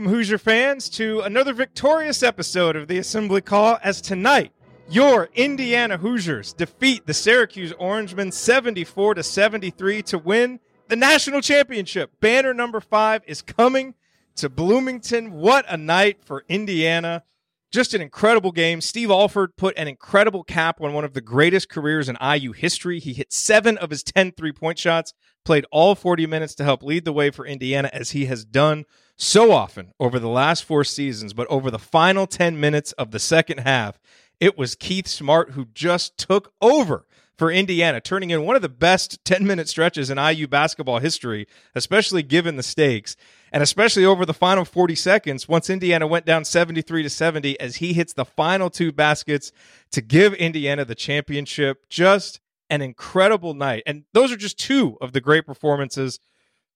welcome Hoosier fans to another victorious episode of the Assembly Call as tonight your Indiana Hoosiers defeat the Syracuse Orangemen 74 to 73 to win the national championship. Banner number 5 is coming to Bloomington. What a night for Indiana. Just an incredible game. Steve Alford put an incredible cap on one of the greatest careers in IU history. He hit seven of his 10 three point shots, played all 40 minutes to help lead the way for Indiana, as he has done so often over the last four seasons. But over the final 10 minutes of the second half, it was Keith Smart who just took over for Indiana, turning in one of the best 10 minute stretches in IU basketball history, especially given the stakes and especially over the final 40 seconds once Indiana went down 73 to 70 as he hits the final two baskets to give Indiana the championship. Just an incredible night. And those are just two of the great performances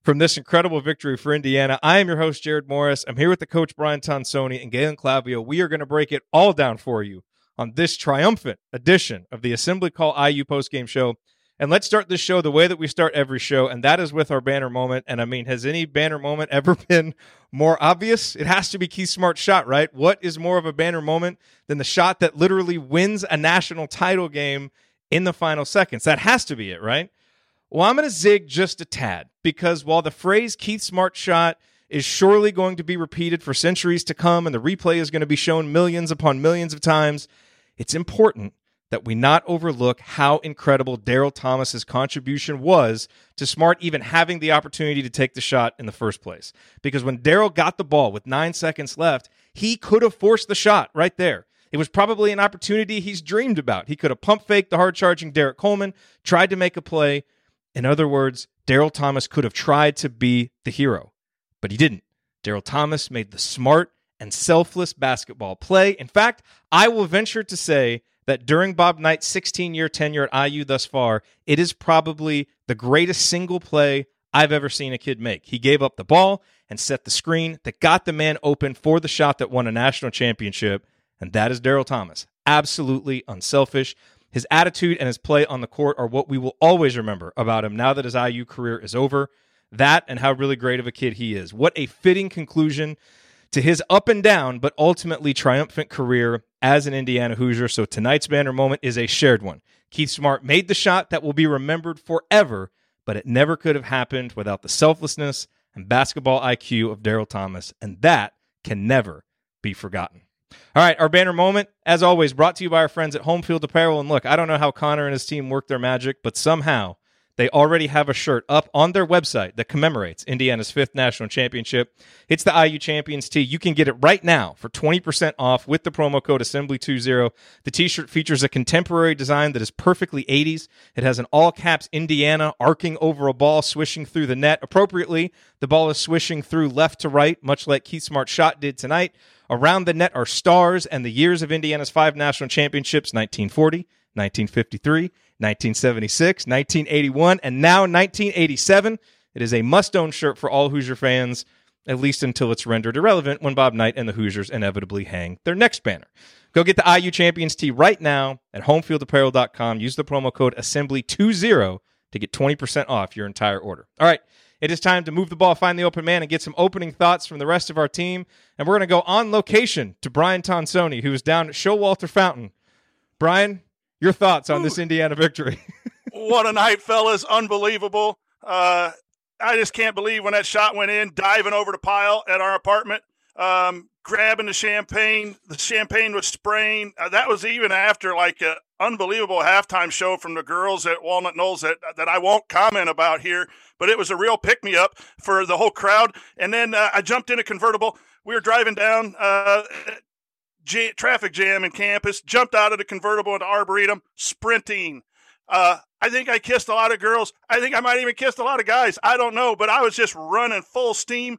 from this incredible victory for Indiana. I am your host, Jerod Morris. I'm here with the coach, Brian Tonsoni, and Galen Clavio. We are going to break it all down for you on this triumphant edition of the Assembly Call IU postgame show. And let's start this show the way that we start every show, and that is with our banner moment. And I mean, has any banner moment ever been more obvious? It has to be Keith Smart's shot, right? What is more of a banner moment than the shot that literally wins a national title game in the final seconds? That has to be it, right? Well, I'm going to zig just a tad because while the phrase Keith Smart shot is surely going to be repeated for centuries to come and the replay is going to be shown millions upon millions of times, it's important that we not overlook how incredible Daryl Thomas's contribution was to Smart even having the opportunity to take the shot in the first place. Because when Daryl got the ball with nine seconds left, he could have forced the shot right there. It was probably an opportunity he's dreamed about. He could have pump faked the hard charging Derrick Coleman, tried to make a play. In other words, Daryl Thomas could have tried to be the hero, but he didn't. Daryl Thomas made the smart and selfless basketball play. In fact, I will venture to say that during Bob Knight's 16 year tenure at IU thus far, it is probably the greatest single play I've ever seen a kid make. He gave up the ball and set the screen that got the man open for the shot that won a national championship, and that is Daryl Thomas. Absolutely unselfish. His attitude and his play on the court are what we will always remember about him now that his IU career is over. That and how really great of a kid he is. What a fitting conclusion to his up and down, but ultimately triumphant career as an Indiana Hoosier. So tonight's banner moment is a shared one. Keith Smart made the shot that will be remembered forever, but it never could have happened without the selflessness and basketball IQ of Daryl Thomas, and that can never be forgotten. All right, our banner moment, as always, brought to you by our friends at Home Field Apparel. And look, I don't know how Connor and his team work their magic, but somehow they already have a shirt up on their website that commemorates Indiana's fifth national championship. It's the IU Champions tee. You can get it right now for 20% off with the promo code Assembly20. The t shirt features a contemporary design that is perfectly 80s. It has an all caps Indiana arcing over a ball, swishing through the net. Appropriately, the ball is swishing through left to right, much like Keith Smart shot did tonight. Around the net are stars and the years of Indiana's five national championships 1940, 1953, 1976, 1981, and now 1987. It is a must own shirt for all Hoosier fans, at least until it's rendered irrelevant when Bob Knight and the Hoosiers inevitably hang their next banner. Go get the IU Champions tee right now at homefieldapparel.com. Use the promo code assembly20 to get 20% off your entire order. All right, it is time to move the ball, find the open man, and get some opening thoughts from the rest of our team. And we're going to go on location to Brian Tonsoni, who is down at Showalter Fountain. Brian, your thoughts on this Indiana victory? what a night, fellas. Unbelievable. Uh, I just can't believe when that shot went in, diving over the pile at our apartment, um, grabbing the champagne. The champagne was spraying. Uh, that was even after like an unbelievable halftime show from the girls at Walnut Knolls that, that I won't comment about here, but it was a real pick me up for the whole crowd. And then uh, I jumped in a convertible. We were driving down uh, j- traffic jam in campus, jumped out of the convertible into Arboretum, sprinting. Uh, I think I kissed a lot of girls. I think I might even kissed a lot of guys. I don't know, but I was just running full steam.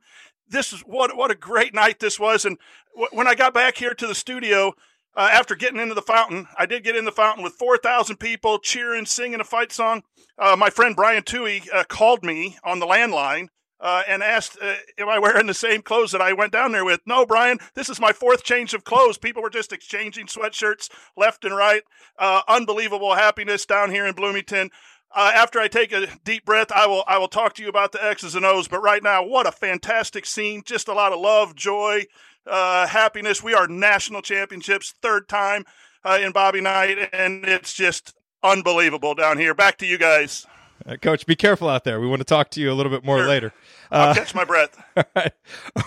This is what what a great night this was. And w- when I got back here to the studio uh, after getting into the fountain, I did get in the fountain with four thousand people cheering, singing a fight song. Uh, my friend Brian Tui uh, called me on the landline uh, and asked, uh, Am I wearing the same clothes that I went down there with? No, Brian, this is my fourth change of clothes. People were just exchanging sweatshirts left and right. Uh, unbelievable happiness down here in Bloomington. Uh, after I take a deep breath, I will I will talk to you about the X's and O's. But right now, what a fantastic scene! Just a lot of love, joy, uh, happiness. We are national championships, third time uh, in Bobby Knight, and it's just unbelievable down here. Back to you guys. Uh, Coach, be careful out there. We want to talk to you a little bit more Sure. later. I'll Uh, catch my breath. all right.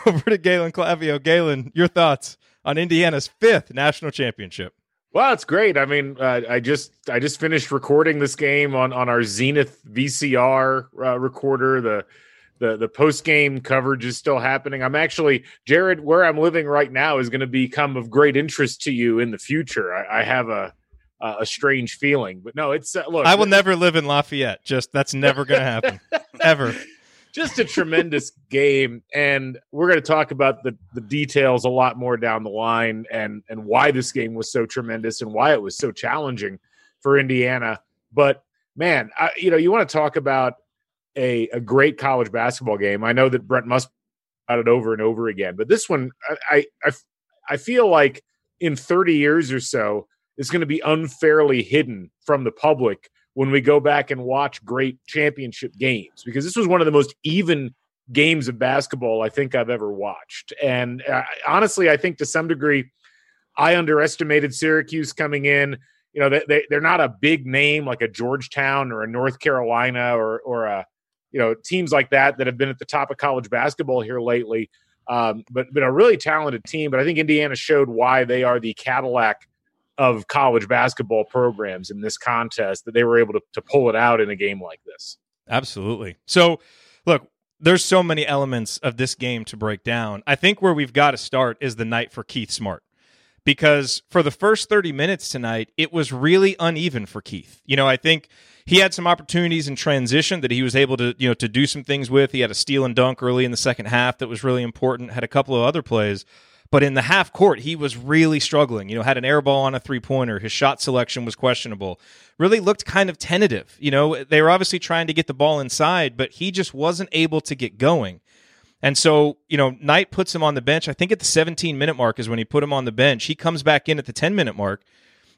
Over to Galen Clavio. Galen, your thoughts on Indiana's fifth national championship? Well, it's great. I mean, uh, I just I just finished recording this game on on our Zenith VCR uh, recorder. The the the post game coverage is still happening. I'm actually Jerod, where I'm living right now is going to become of great interest to you in the future. I, I have a a strange feeling, but no, it's uh, look. I will never live in Lafayette. Just that's never going to happen. Ever. Just a tremendous game and we're going to talk about the, the details a lot more down the line and and why this game was so tremendous and why it was so challenging for indiana. But man I, you know you want to talk about a, a great college basketball game. I know that brent must about it over and over again but this one i i, I feel like in 30 years or so is going to be unfairly hidden from the public when we go back and watch great championship games because this was one of the most even games of basketball I think I've ever watched. And uh, honestly, I think to some degree, I underestimated Syracuse coming in. You know, they, they, they're not a big name like a Georgetown or a North Carolina or, or a, you know, teams like that that have been at the top of college basketball here lately. Um, but, but a really talented team. But I think Indiana showed why they are the Cadillac of college basketball programs in this contest that they were able to, to pull it out in a game like this. Absolutely. So, look, there's so many elements of this game to break down. I think where we've got to start is the night for Keith Smart. Because for the first 30 minutes tonight, it was really uneven for Keith. You know, I think he had some opportunities in transition that he was able to, you know, to do some things with. He had a steal and dunk early in the second half that was really important, had a couple of other plays. But in the half court, he was really struggling. You know, had an air ball on a three pointer. His shot selection was questionable. Really looked kind of tentative. You know, they were obviously trying to get the ball inside, but he just wasn't able to get going. And so, you know, Knight puts him on the bench. I think at the 17 minute mark is when he put him on the bench. He comes back in at the 10 minute mark.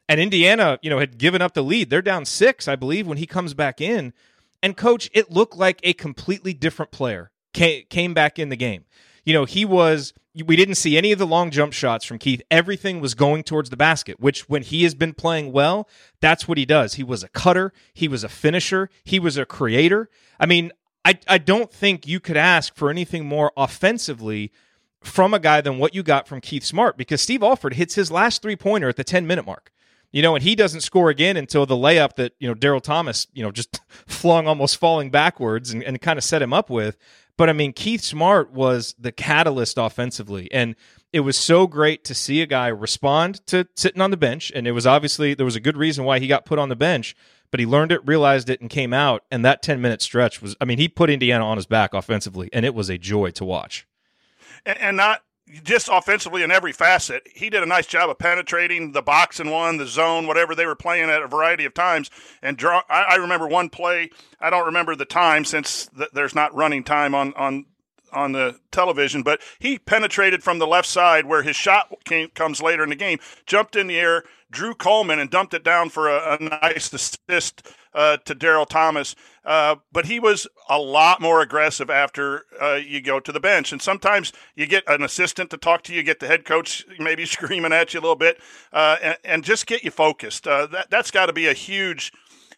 And Indiana, you know, had given up the lead. They're down six, I believe, when he comes back in. And coach, it looked like a completely different player came back in the game. You know, he was we didn't see any of the long jump shots from Keith. Everything was going towards the basket, which when he has been playing well, that's what he does. He was a cutter, he was a finisher, he was a creator. I mean, I I don't think you could ask for anything more offensively from a guy than what you got from Keith Smart because Steve Alford hits his last three-pointer at the 10-minute mark. You know, and he doesn't score again until the layup that, you know, Daryl Thomas, you know, just flung almost falling backwards and, and kind of set him up with. But I mean, Keith Smart was the catalyst offensively. And it was so great to see a guy respond to sitting on the bench. And it was obviously, there was a good reason why he got put on the bench, but he learned it, realized it, and came out. And that 10 minute stretch was, I mean, he put Indiana on his back offensively, and it was a joy to watch. And, and not just offensively in every facet. He did a nice job of penetrating the box and one, the zone, whatever they were playing at a variety of times. And draw. I, I remember one play. I don't remember the time since th- there's not running time on on on the television, but he penetrated from the left side where his shot came, comes later in the game, jumped in the air, drew Coleman, and dumped it down for a, a nice assist uh, to Daryl Thomas. Uh, but he was a lot more aggressive after uh, you go to the bench. And sometimes you get an assistant to talk to you, get the head coach maybe screaming at you a little bit, uh, and, and, just get you focused. Uh, that, that's got to be a huge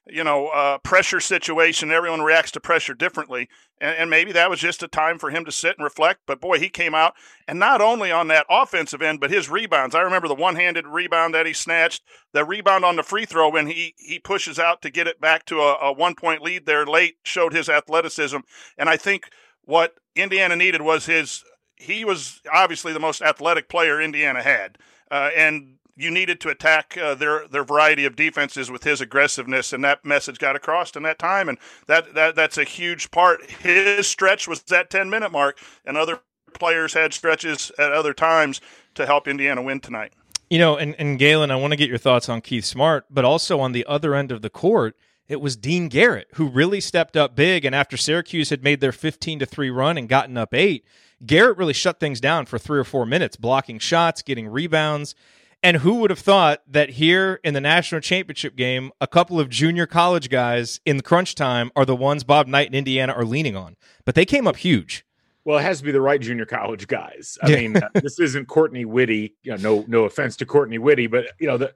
you know, uh, pressure situation. Everyone reacts to pressure differently. And, and, maybe that was just a time for him to sit and reflect. But boy, he came out and not only on that offensive end, but his rebounds. I remember the one handed rebound that he snatched, the rebound on the free throw when he, he pushes out to get it back to a, a one point lead there late showed his athleticism. And I think what Indiana needed was his, he was obviously the most athletic player Indiana had. Uh, and you needed to attack uh, their their variety of defenses with his aggressiveness, and that message got across in that time, and that that that's a huge part. His stretch was that ten minute mark, and other players had stretches at other times to help Indiana win tonight. You know, and, and Galen, I want to get your thoughts on Keith Smart, but also on the other end of the court, it was Dean Garrett who really stepped up big. And after Syracuse had made their 15 to 3 run and gotten up eight, Garrett really shut things down for three or four minutes, blocking shots, getting rebounds. And who would have thought that here in the national championship game, a couple of junior college guys in the crunch time are the ones Bob Knight and Indiana are leaning on? But they came up huge. Well, it has to be the right junior college guys. I yeah. mean, uh, this isn't Courtney Witte. You know, no, no offense to Courtney Witte, but you know, the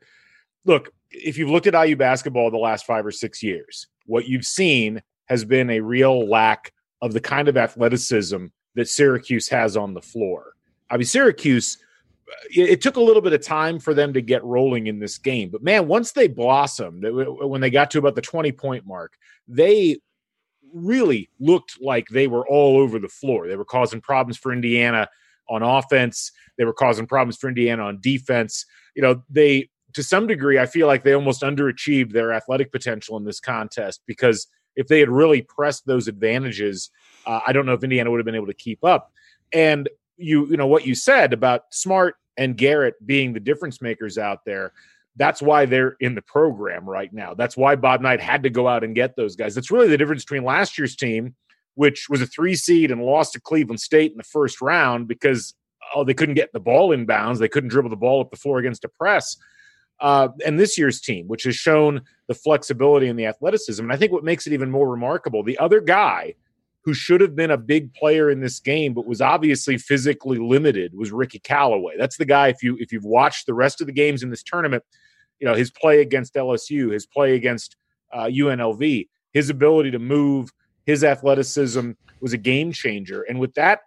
look. If you've looked at IU basketball the last five or six years, what you've seen has been a real lack of the kind of athleticism that Syracuse has on the floor. I mean, Syracuse it took a little bit of time for them to get rolling in this game. But man, once they blossomed, when they got to about the 20 point mark, they really looked like they were all over the floor. They were causing problems for Indiana on offense, they were causing problems for Indiana on defense. You know, they, to some degree, I feel like they almost underachieved their athletic potential in this contest because if they had really pressed those advantages, uh, I don't know if Indiana would have been able to keep up. And you you know what you said about Smart and Garrett being the difference makers out there. That's why they're in the program right now. That's why Bob Knight had to go out and get those guys. That's really the difference between last year's team, which was a three seed and lost to Cleveland State in the first round because oh they couldn't get the ball in bounds, they couldn't dribble the ball up the floor against a press. Uh, and this year's team, which has shown the flexibility and the athleticism. And I think what makes it even more remarkable, the other guy who should have been a big player in this game but was obviously physically limited was Ricky Calloway. That's the guy if you if you've watched the rest of the games in this tournament, you know, his play against LSU, his play against uh, UNLV, his ability to move, his athleticism was a game changer. And with that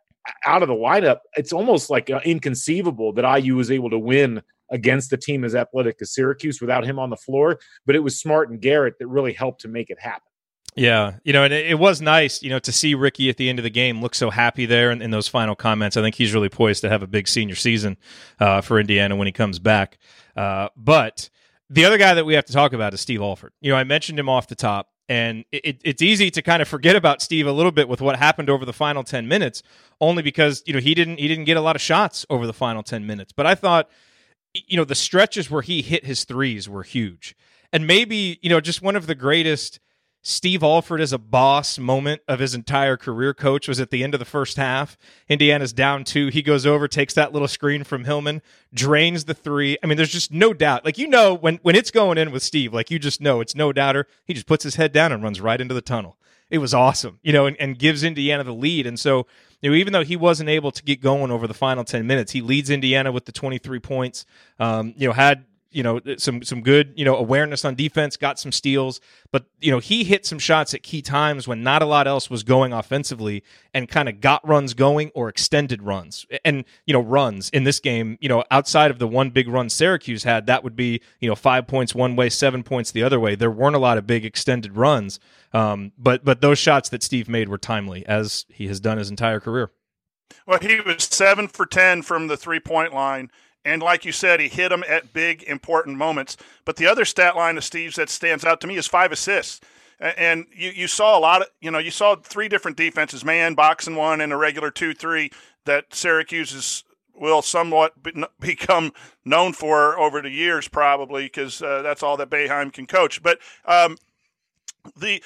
out of the lineup, it's almost like uh, inconceivable that IU was able to win against the team as athletic as Syracuse without him on the floor. But it was Smart and Garrett that really helped to make it happen. Yeah, you know, and it, it, was nice, you know, to see Ricky at the end of the game look so happy there in, in those final comments. I think he's really poised to have a big senior season uh, for Indiana when he comes back. Uh, but the other guy that we have to talk about is Steve Alford. You know, I mentioned him off the top, and it, it's easy to kind of forget about Steve a little bit with what happened over the final ten minutes, only because you know he didn't he didn't get a lot of shots over the final ten minutes. But I thought, you know, the stretches where he hit his threes were huge, and maybe you know just one of the greatest Steve Alford as a boss moment of his entire career coach was at the end of the first half. Indiana's down two. He goes over, takes that little screen from Hillman, drains the three. I mean, there's just no doubt. Like, you know, when, when it's going in with Steve, like, you just know it's no doubter. He just puts his head down and runs right into the tunnel. It was awesome, you know, and, and gives Indiana the lead. And so, you know, even though he wasn't able to get going over the final 10 minutes, he leads Indiana with the 23 points. Um, you know, had you know some some good you know awareness on defense, got some steals, but you know he hit some shots at key times when not a lot else was going offensively, and kind of got runs going or extended runs, and you know runs in this game. You know outside of the one big run Syracuse had, that would be you know five points one way, seven points the other way. There weren't a lot of big extended runs, um, but but those shots that Steve made were timely, as he has done his entire career. Well, he was seven for ten from the three point line and like you said, he hit them at big, important moments. But the other stat line of Steve's that stands out to me is five assists. And you, you saw a lot of, you know, you saw three different defenses, man, boxing one, and a regular 2 3 that Syracuse is, will somewhat become known for over the years, probably, because uh, that's all that Boeheim can coach. But um, the,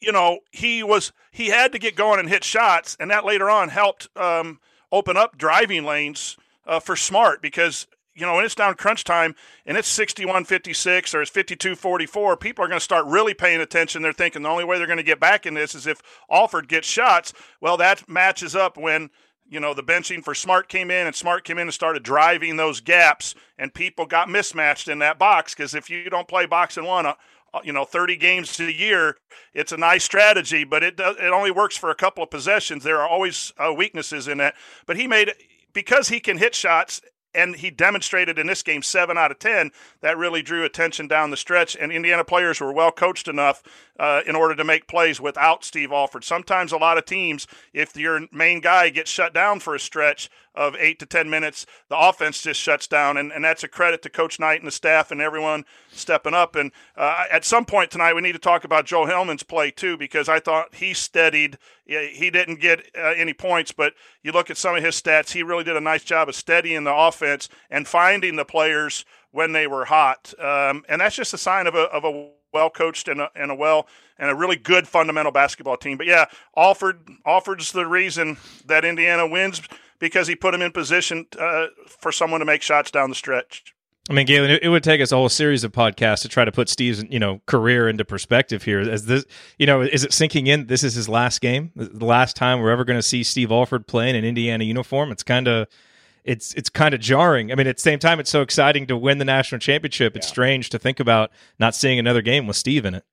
you know, he was, he had to get going and hit shots, and that later on helped um, open up driving lanes uh, for Smart because you know when it's down crunch time and it's 61-56 or it's 52-44, people are going to start really paying attention. They're thinking the only way they're going to get back in this is if Alford gets shots. Well, that matches up when you know the benching for Smart came in and Smart came in and started driving those gaps, and people got mismatched in that box because if you don't play box and one. Uh, uh, you know 30 games a year it's a nice strategy but it does, it only works for a couple of possessions there are always uh, weaknesses in that but he made because he can hit shots and he demonstrated in this game seven out of ten. That really drew attention down the stretch, and Indiana players were well coached enough uh, in order to make plays without Steve Alford. Sometimes a lot of teams, if your main guy gets shut down for a stretch of eight to ten minutes, the offense just shuts down, and, and that's a credit to Coach Knight and the staff and everyone stepping up. And uh, at some point tonight, we need to talk about Joe Hillman's play too, because I thought he steadied. He didn't get uh, any points, but you look at some of his stats, he really did a nice job of steadying the offense and finding the players when they were hot. Um, and that's just a sign of a, of a well coached and a, and a well and a really good fundamental basketball team. But yeah, Alford Alford's the reason that Indiana wins because he put him in position uh, for someone to make shots down the stretch. I mean, Galen, it, it, would take us a whole series of podcasts to try to put Steve's, you know, career into perspective here. As this, you know, is it sinking in? This is his last game, the last time we're ever going to see Steve Alford playing in Indiana uniform. It's kind of, it's it's kind of jarring. I mean, at the same time, it's so exciting to win the national championship. It's strange to think about not seeing another game with Steve in it.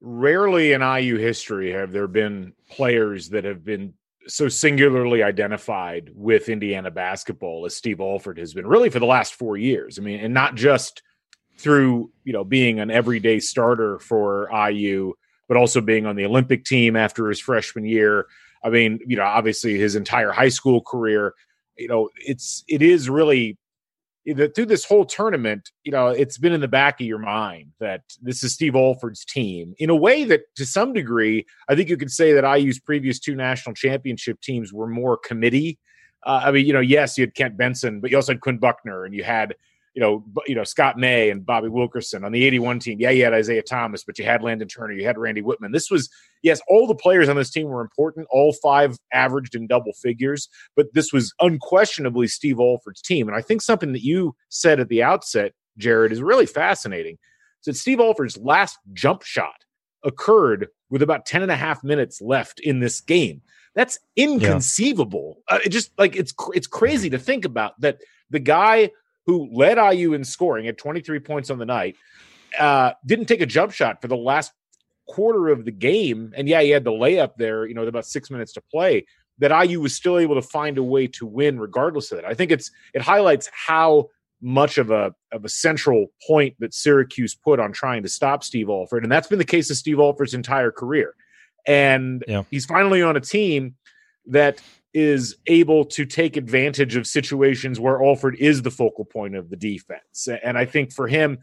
Rarely in IU history have there been players that have been so singularly identified with Indiana basketball as Steve Alford has been really for the last four years. I mean, and not just through you know being an everyday starter for IU, but also being on the Olympic team after his freshman year. I mean, you know, obviously his entire high school career. You know, it's it is really through this whole tournament, you know, it's been in the back of your mind that this is Steve Alford's team in a way that, to some degree, I think you could say that IU's previous two national championship teams were more committee. Uh, I mean, you know, yes, you had Kent Benson, but you also had Quinn Buckner, and you had you know, you know Scott May and Bobby Wilkerson on the 81 team. Yeah, you had Isiah Thomas, but you had Landon Turner, you had Randy Wittman. This was yes, all the players on this team were important. All five averaged in double figures, but this was unquestionably Steve Alford's team. And I think something that you said at the outset, Jerod, is really fascinating. So Steve Alford's last jump shot occurred with about 10 and a half minutes left in this game. That's inconceivable. Yeah. Uh, it just like it's it's crazy to think about that the guy who led IU in scoring at 23 points on the night, uh, didn't take a jump shot for the last quarter of the game. And yeah, he had the layup there, you know, about six minutes to play. That IU was still able to find a way to win regardless of that. I think it's it highlights how much of a of a central point that Syracuse put on trying to stop Steve Alford, and that's been the case of Steve Alford's entire career. And yeah. he's finally on a team that is able to take advantage of situations where Alford is the focal point of the defense. And I think for him,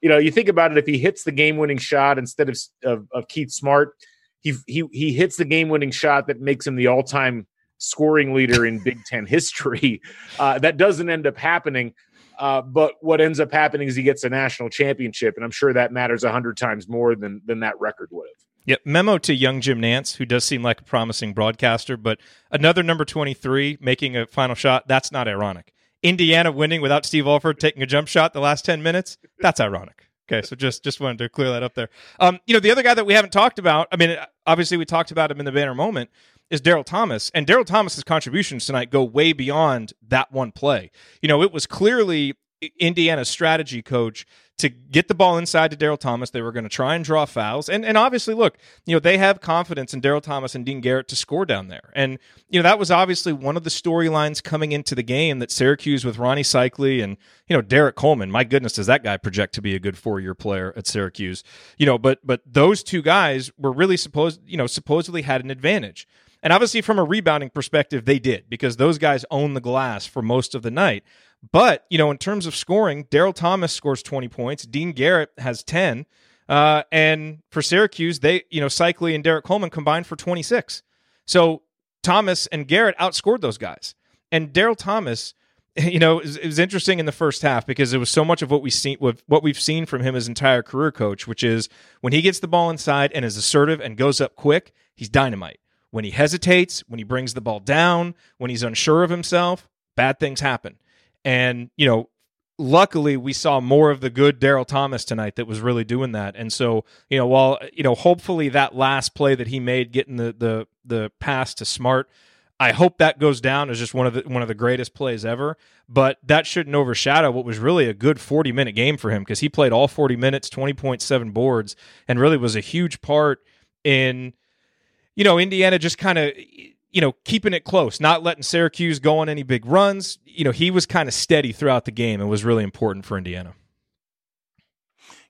you know, you think about it, if he hits the game winning shot instead of, of, of Keith Smart, he, he, he hits the game winning shot that makes him the all time scoring leader in Big Ten history. Uh, that doesn't end up happening. Uh, but what ends up happening is he gets a national championship, and I'm sure that matters a hundred times more than than that record would have. Yep. Memo to young Jim Nantz, who does seem like a promising broadcaster, but another number 23 making a final shot, that's not ironic. Indiana winning without Steve Alford taking a jump shot the last 10 minutes, that's ironic. Okay, so just just wanted to clear that up there. Um, you know, the other guy that we haven't talked about, I mean, obviously we talked about him in the banner moment, is Daryl Thomas. And Daryl Thomas's contributions tonight go way beyond that one play. You know, it was clearly Indiana's strategy coach to get the ball inside to Daryl Thomas. They were going to try and draw fouls. And and obviously, look, you know, they have confidence in Daryl Thomas and Dean Garrett to score down there. And, you know, that was obviously one of the storylines coming into the game that Syracuse with Rony Seikaly and, you know, Derrick Coleman, my goodness, does that guy project to be a good four year player at Syracuse? You know, but but those two guys were really supposed, you know, supposedly had an advantage. And obviously, from a rebounding perspective, they did because those guys own the glass for most of the night. But, you know, in terms of scoring, Daryl Thomas scores 20 points. Dean Garrett has 10. Uh, and for Syracuse, they, you know, Seikaly and Derrick Coleman combined for 26. So Thomas and Garrett outscored those guys. And Daryl Thomas, you know, it was, interesting in the first half because it was so much of what we seen, what we've seen from him his entire career, coach, which is when he gets the ball inside and is assertive and goes up quick, he's dynamite. When he hesitates, when he brings the ball down, when he's unsure of himself, bad things happen. And, you know, luckily we saw more of the good Daryl Thomas tonight that was really doing that. And so, you know, while, you know, hopefully that last play that he made getting the the the pass to Smart, I hope that goes down as just one of the one of the greatest plays ever. But that shouldn't overshadow what was really a good 40 minute game for him because he played all 40 minutes, 20.7 boards, and really was a huge part in, you know, Indiana just kind of you know, keeping it close, not letting Syracuse go on any big runs. You know, he was kind of steady throughout the game and was really important for Indiana.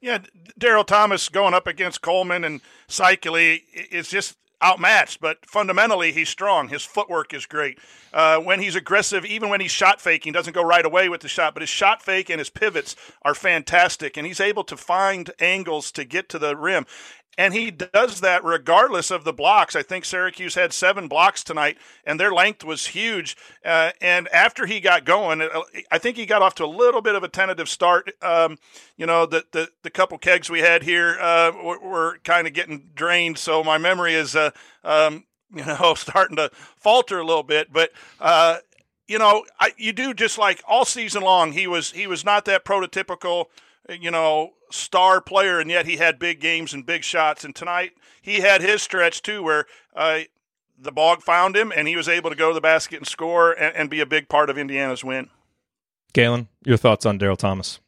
Yeah, Daryl Thomas going up against Coleman and Seikaly is just outmatched, but fundamentally he's strong. His footwork is great. Uh, when he's aggressive, even when he's shot faking, doesn't go right away with the shot, but his shot fake and his pivots are fantastic, and he's able to find angles to get to the rim. And he does that regardless of the blocks. I think Syracuse had seven blocks tonight, and their length was huge. Uh, and after he got going, uh, I think he got off to a little bit of a tentative start. Um, you know, the, the, the couple kegs we had here uh, were, were kind of getting drained, so my memory is, uh, um, you know, starting to falter a little bit. But uh, you know, I, you do just like all season long. He was he was not that prototypical, you know, star player, and yet he had big games and big shots. And tonight he had his stretch too, where uh, the bog found him, and he was able to go to the basket and score and, and be a big part of Indiana's win. Galen, your thoughts on Daryl Thomas?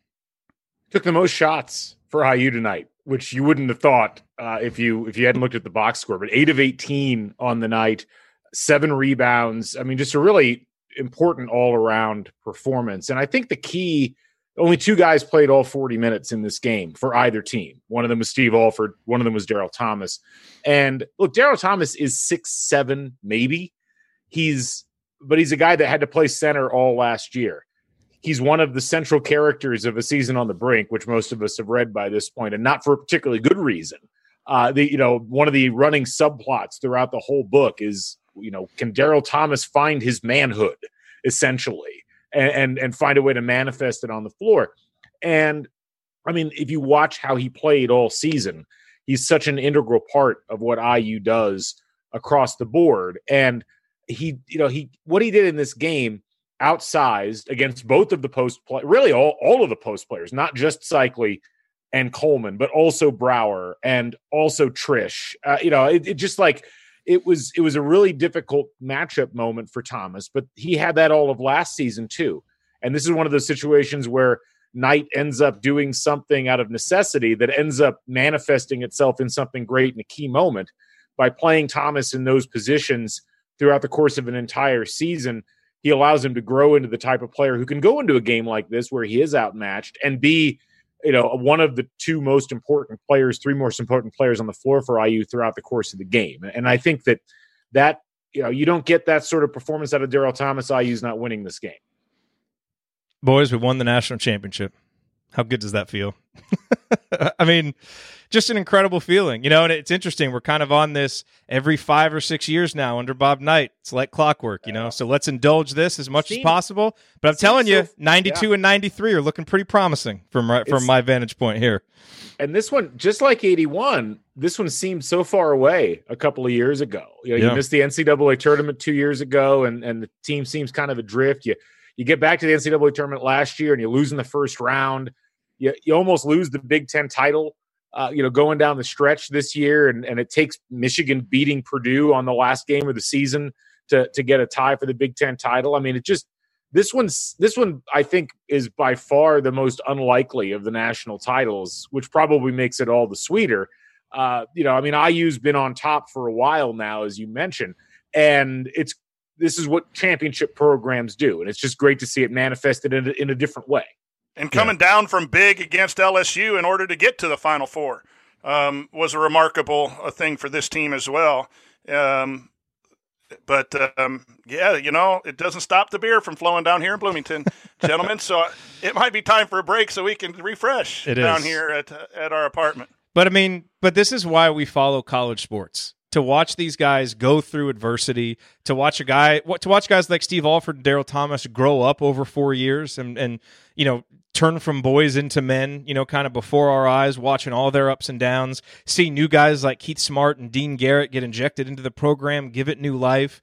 Took the most shots for IU tonight, which you wouldn't have thought uh, if you if you hadn't looked at the box score. But eight of eighteen on the night, seven rebounds. I mean, just a really important all around performance. And I think the key. Only two guys played all 40 minutes in this game for either team. One of them was Steve Alford. One of them was Daryl Thomas. And look, Daryl Thomas is six seven, maybe. He's, but he's a guy that had to play center all last year he's one of the central characters of a season on the brink, which most of us have read by this point, and not for a particularly good reason. Uh, the you know one of the running subplots throughout the whole book is you know can Daryl Thomas find his manhood essentially and, and and find a way to manifest it on the floor. And I mean, if you watch how he played all season, he's such an integral part of what IU does across the board. And he, you know, he what he did in this game outsized against both of the post play, really all, all of the post players, not just Seikaly and Coleman, but also Brower and also Triche. Uh, you know, it, it, just like it was it was a really difficult matchup moment for Thomas, but he had that all of last season too. And this is one of those situations where Knight ends up doing something out of necessity that ends up manifesting itself in something great in a key moment by playing Thomas in those positions throughout the course of an entire season he allows him to grow into the type of player who can go into a game like this where he is outmatched and be you know one of the two most important players three most important players on the floor for IU throughout the course of the game. And I think that that you know you don't get that sort of performance out of Daryl Thomas IU's not winning this game. Boys we won the national championship. How good does that feel I mean just an incredible feeling, you know. And it's interesting. We're kind of on this every five or six years now under Bob Knight. It's like clockwork, you know. So let's indulge this as much as possible. But I'm telling you, 92 yeah. and 93 are looking pretty promising from right, from it's, my vantage point here. And this one, just like 81, this one seemed so far away a couple of years ago. You know, yeah. you missed the NCAA tournament two years ago, and and the team seems kind of adrift. You you get back to the NCAA tournament last year, and you lose in the first round. You, you almost lose the Big Ten title uh, you know, going down the stretch this year, and, and it takes Michigan beating Purdue on the last game of the season to to get a tie for the Big Ten title. I mean, it just this one's this one I think is by far the most unlikely of the national titles, which probably makes it all the sweeter. Uh, you know, I mean, IU's been on top for a while now, as you mentioned, and it's this is what championship programs do, and it's just great to see it manifested in a, in a different way and coming yeah. down from big against LSU in order to get to the Final Four um, was a remarkable uh, thing for this team as well. Um, but um, yeah, you know, it doesn't stop the beer from flowing down here in Bloomington, gentlemen. So it might be time for a break so we can refresh it down is. here at at our apartment. But I mean, but this is why we follow college sports to watch these guys go through adversity, to watch a guy, to watch guys like Steve Alford and Daryl Thomas grow up over four years, and and you know turn from boys into men, you know, kind of before our eyes, watching all their ups and downs, see new guys like Keith Smart and Dean Garrett get injected into the program, give it new life,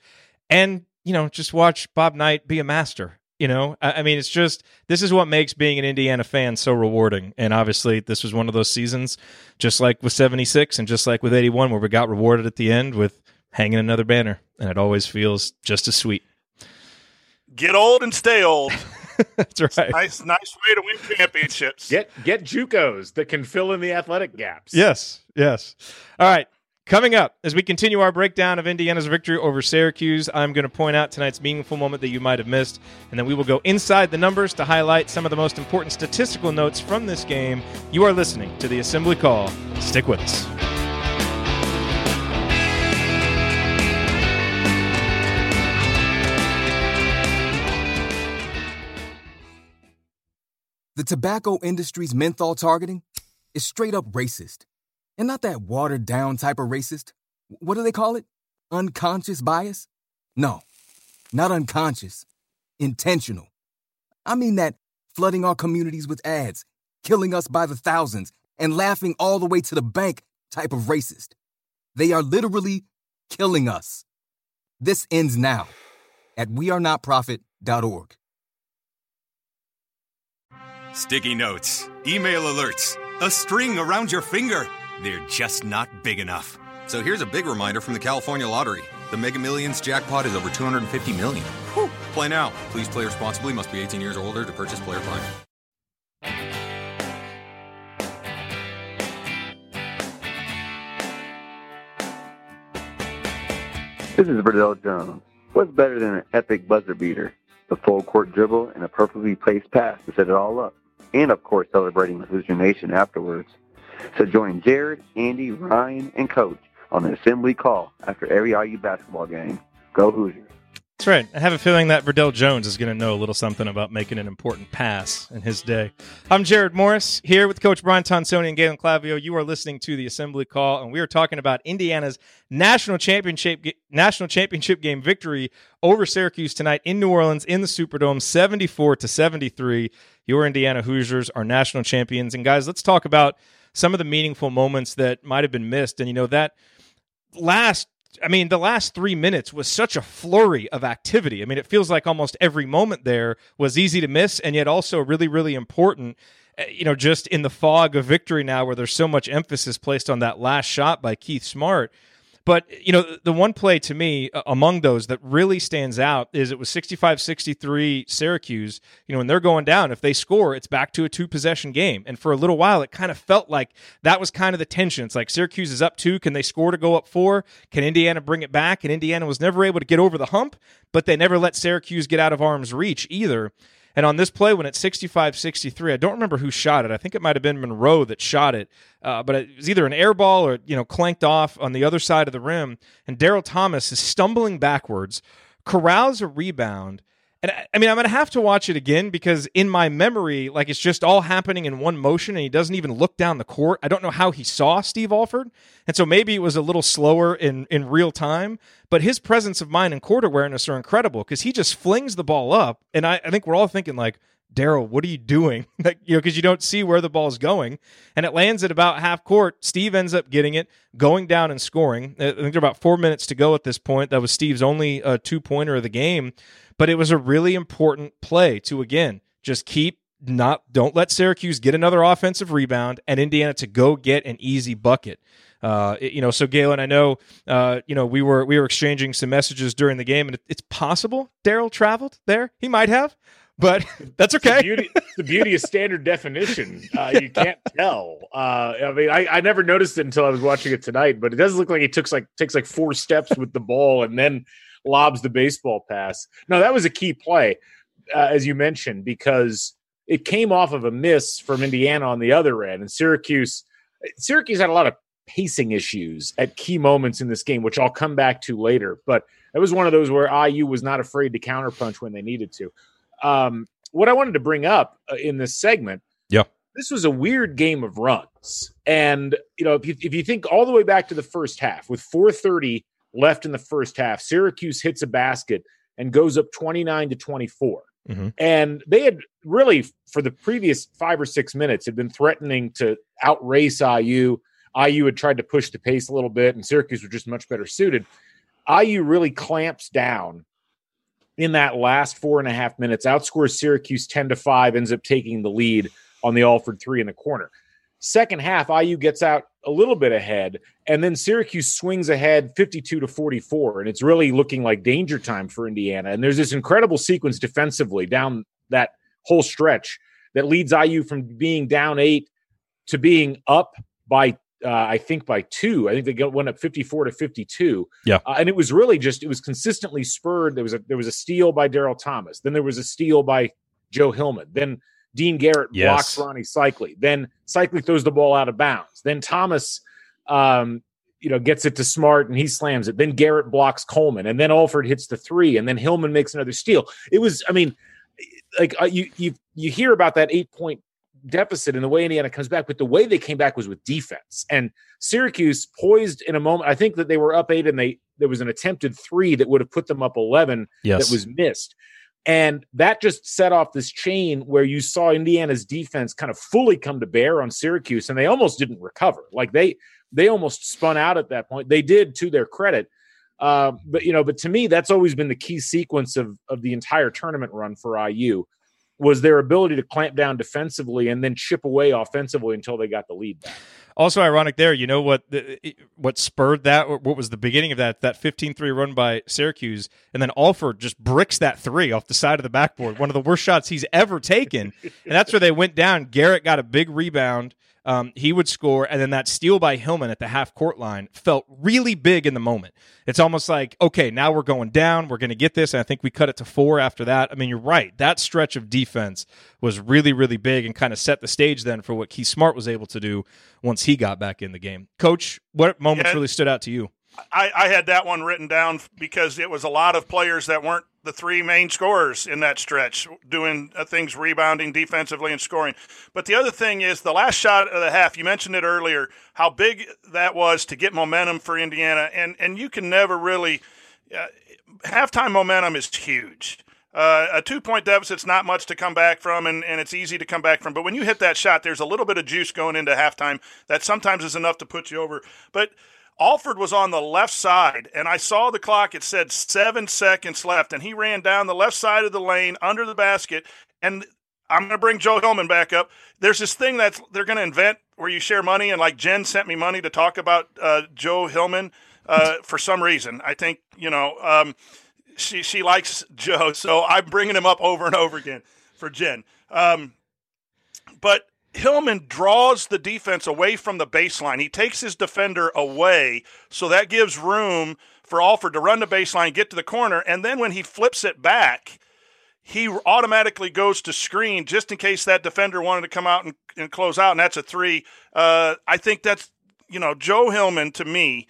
and you know, just watch Bob Knight be a master. You know, I, mean, it's just this is what makes being an Indiana fan so rewarding. And obviously, this was one of those seasons, just like with '76 and just like with '81, where we got rewarded at the end with hanging another banner, and it always feels just as sweet. Get old and stay old. That's right. Nice, nice way to win championships. Get get JUCOs that can fill in the athletic gaps. Yes, yes. All right. Coming up, as we continue our breakdown of Indiana's victory over Syracuse, I'm going to point out tonight's meaningful moment that you might have missed, and then we will go inside the numbers to highlight some of the most important statistical notes from this game. You are listening to the Assembly Call. Stick with us. The tobacco industry's menthol targeting is straight up racist. And not that watered down type of racist. What do they call it? Unconscious bias? No, not unconscious. Intentional. I mean that flooding our communities with ads, killing us by the thousands, and laughing all the way to the bank type of racist. They are literally killing us. This ends now. at wearenotprofit.org. Sticky notes, email alerts, a string around your finger. They're just not big enough. So here's a big reminder from the California Lottery. The Mega Millions jackpot is over 250 million. Whew. Play now. Please play responsibly. Must be 18 years or older to purchase player prime. This is Verdell Jones. What's better than an epic buzzer beater? A full court dribble and a perfectly placed pass to set it all up. And of course, celebrating with Hoosier Nation afterwards. So join Jerod, Andy, Ryan, and Coach on the assembly call after every IU basketball game. Go Hoosiers. That's right. I have a feeling that Verdell Jones is going to know a little something about making an important pass in his day. I'm Jerod Morris here with Coach Brian Tonsoni and Galen Clavio. You are listening to the Assembly Call, and we are talking about Indiana's national championship national championship game victory over Syracuse tonight in New Orleans in the Superdome, 74 to 73. Your Indiana Hoosiers are national champions. And guys, let's talk about some of the meaningful moments that might have been missed. And you know that last I mean, the last three minutes was such a flurry of activity. I mean, it feels like almost every moment there was easy to miss and yet also really, really important. Eh, you know, just in the fog of victory now, where there's so much emphasis placed on that last shot by Keith Smart. But, you know, the one play to me uh, among those that really stands out is it was 65 63 Syracuse. You know, when they're going down, if they score, it's back to a two possession game. And for a little while, it kind of felt like that was kind of the tension. It's like Syracuse is up two. Can they score to go up four? Can Indiana bring it back? And Indiana was never able to get over the hump, but they never let Syracuse get out of arm's reach either. And on this play, when it's 65 63, I don't remember who shot it. I think it might have been Monroe that shot it, uh, but it was either an air ball or, you know, clanked off on the other side of the rim. And Daryl Thomas is stumbling backwards, corrals a rebound, and I mean, I'm going to have to watch it again because in my memory, like it's just all happening in one motion and he doesn't even look down the court. I don't know how he saw Steve Alford. And so maybe it was a little slower in, in real time, but his presence of mind and court awareness are incredible because he just flings the ball up. And I, I think we're all thinking, like, Daryl, what are you doing? like, you know, because you don't see where the ball's going. And it lands at about half court. Steve ends up getting it, going down and scoring. I think there are about four minutes to go at this point. That was Steve's only uh, two pointer of the game. But it was a really important play to again just keep not don't let Syracuse get another offensive rebound and Indiana to go get an easy bucket. Uh, you know, so Galen, I know, uh, you know, we were we were exchanging some messages during the game, and it's possible Daryl traveled there. He might have, but that's okay. the, beauty, the beauty of standard definition. Uh, you can't tell. Uh, I mean, I, I never noticed it until I was watching it tonight, but it does look like he took like takes like four steps with the ball and then lobs the baseball pass. No, that was a key play, uh, as you mentioned, because it came off of a miss from Indiana on the other end, and Syracuse. Syracuse had a lot of pacing issues at key moments in this game, which I'll come back to later. But it was one of those where IU was not afraid to counterpunch when they needed to. Um, what I wanted to bring up uh, in this segment, yeah, this was a weird game of runs, and you know if you, if you think all the way back to the first half with 4:30 left in the first half. Syracuse hits a basket and goes up 29 to 24. Mm-hmm. And they had really, for the previous five or six minutes, had been threatening to outrace IU. IU had tried to push the pace a little bit, and Syracuse were just much better suited. IU really clamps down in that last four and a half minutes, outscores Syracuse 10 to 5, ends up taking the lead on the Alford three in the corner. Second half, IU gets out a little bit ahead, and then Syracuse swings ahead 52 to 44, and it's really looking like danger time for Indiana. And there's this incredible sequence defensively down that whole stretch that leads IU from being down eight to being up by uh, I think by two. I think they went up 54 to 52. Yeah, uh, and it was really just it was consistently spurred. There was a there was a steal by Daryl Thomas. Then there was a steal by Joe Hillman. Then Dean Garrett yes. blocks Rony Seikaly. Then Seikaly throws the ball out of bounds. Then Thomas, um, you know, gets it to Smart and he slams it. Then Garrett blocks Coleman, and then Alford hits the three, and then Hillman makes another steal. It was, I mean, like uh, you you you hear about that eight point deficit and the way Indiana comes back, but the way they came back was with defense. And Syracuse poised in a moment. I think that they were up eight, and they there was an attempted three that would have put them up eleven yes. that was missed. And that just set off this chain where you saw Indiana's defense kind of fully come to bear on Syracuse, and they almost didn't recover. Like they they almost spun out at that point. They did, to their credit. Uh, but you know, but to me, that's always been the key sequence of of the entire tournament run for IU was their ability to clamp down defensively and then chip away offensively until they got the lead back. Also ironic there, you know what the, what spurred that what was the beginning of that that 15-3 run by Syracuse and then Alford just bricks that 3 off the side of the backboard, one of the worst shots he's ever taken. and that's where they went down. Garrett got a big rebound um, he would score, and then that steal by Hillman at the half court line felt really big in the moment. It's almost like, okay, now we're going down. We're going to get this. And I think we cut it to four after that. I mean, you're right. That stretch of defense was really, really big and kind of set the stage then for what Keith Smart was able to do once he got back in the game. Coach, what moments yeah. really stood out to you? I, I had that one written down because it was a lot of players that weren't the three main scorers in that stretch, doing uh, things rebounding defensively and scoring. But the other thing is the last shot of the half. You mentioned it earlier, how big that was to get momentum for Indiana, and and you can never really uh, halftime momentum is huge. Uh, a two point deficit's not much to come back from, and, and it's easy to come back from. But when you hit that shot, there's a little bit of juice going into halftime that sometimes is enough to put you over. But Alford was on the left side, and I saw the clock. It said seven seconds left, and he ran down the left side of the lane under the basket. And I'm going to bring Joe Hillman back up. There's this thing that they're going to invent where you share money, and like Jen sent me money to talk about uh, Joe Hillman uh, for some reason. I think you know um, she she likes Joe, so I'm bringing him up over and over again for Jen. Um, but Hillman draws the defense away from the baseline. He takes his defender away, so that gives room for Alford to run the baseline, get to the corner, and then when he flips it back, he automatically goes to screen just in case that defender wanted to come out and, and close out, and that's a three. Uh, I think that's you know Joe Hillman to me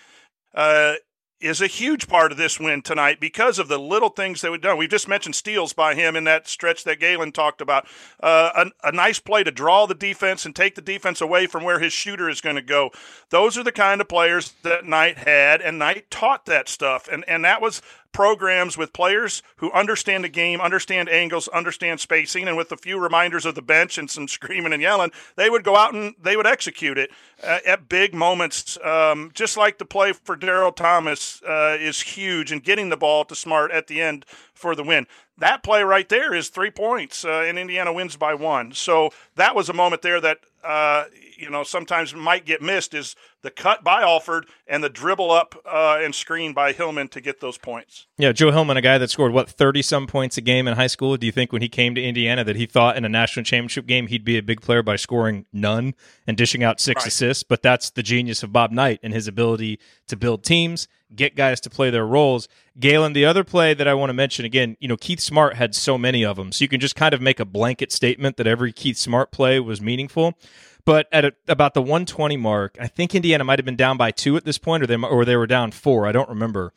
uh, is a huge part of this win tonight because of the little things that we've done. We've just mentioned steals by him in that stretch that Galen talked about. Uh, a, a, nice play to draw the defense and take the defense away from where his shooter is going to go. Those are the kind of players that Knight had, and Knight taught that stuff. And, and that was programs with players who understand the game, understand angles, understand spacing, and with a few reminders of the bench and some screaming and yelling, they would go out and they would execute it uh, at big moments. Um, just like the play for Daryl Thomas uh, is huge, and getting the ball to Smart at the end for the win. That play right there is three points, uh, and Indiana wins by one. So that was a moment there that uh, you know sometimes might get missed is the cut by Alford and the dribble up uh, and screen by Hillman to get those points. Yeah, Joe Hillman, a guy that scored what thirty some points a game in high school. Do you think when he came to Indiana that he thought in a national championship game he'd be a big player by scoring none and dishing out six right. assists? But that's the genius of Bob Knight and his ability to build teams, get guys to play their roles. Galen, the other play that I want to mention again, you know, Keith Smart had so many of them, so you can just kind of make a blanket statement that every Keith Smart play was meaningful. But at a, about the 120 mark, I think Indiana might have been down by two at this point, or they or they were down four. I don't remember.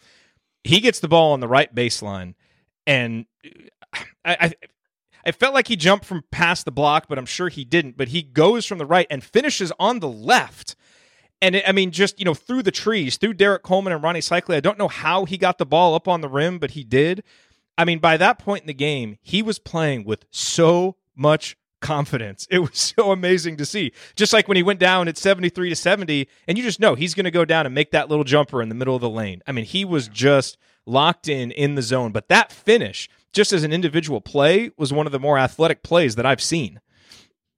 He gets the ball on the right baseline, and uh, I, I I felt like he jumped from past the block, but I'm sure he didn't. But he goes from the right and finishes on the left. And it, I mean, just you know, through the trees, through Derrick Coleman and Rony Seikaly. I don't know how he got the ball up on the rim, but he did. I mean, by that point in the game, he was playing with so much confidence. It was so amazing to see. Just like when he went down at 73 to 70, and you just know he's going to go down and make that little jumper in the middle of the lane. I mean, he was just locked in in the zone. But that finish, just as an individual play, was one of the more athletic plays that I've seen.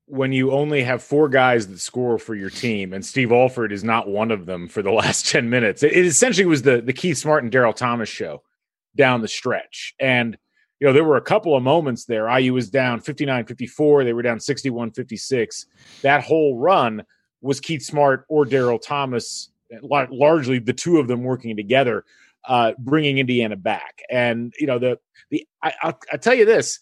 When you only have four guys that score for your team, and Steve Alford is not one of them for the last 10 minutes, it, essentially was the, the Keith Smart and Daryl Thomas show down the stretch. And you know, there were a couple of moments there. IU was down 59 54. They were down 61 56. That whole run was Keith Smart or Daryl Thomas, largely the two of them working together, uh, bringing Indiana back. And, you know, the, the, I, I'll, I'll tell you this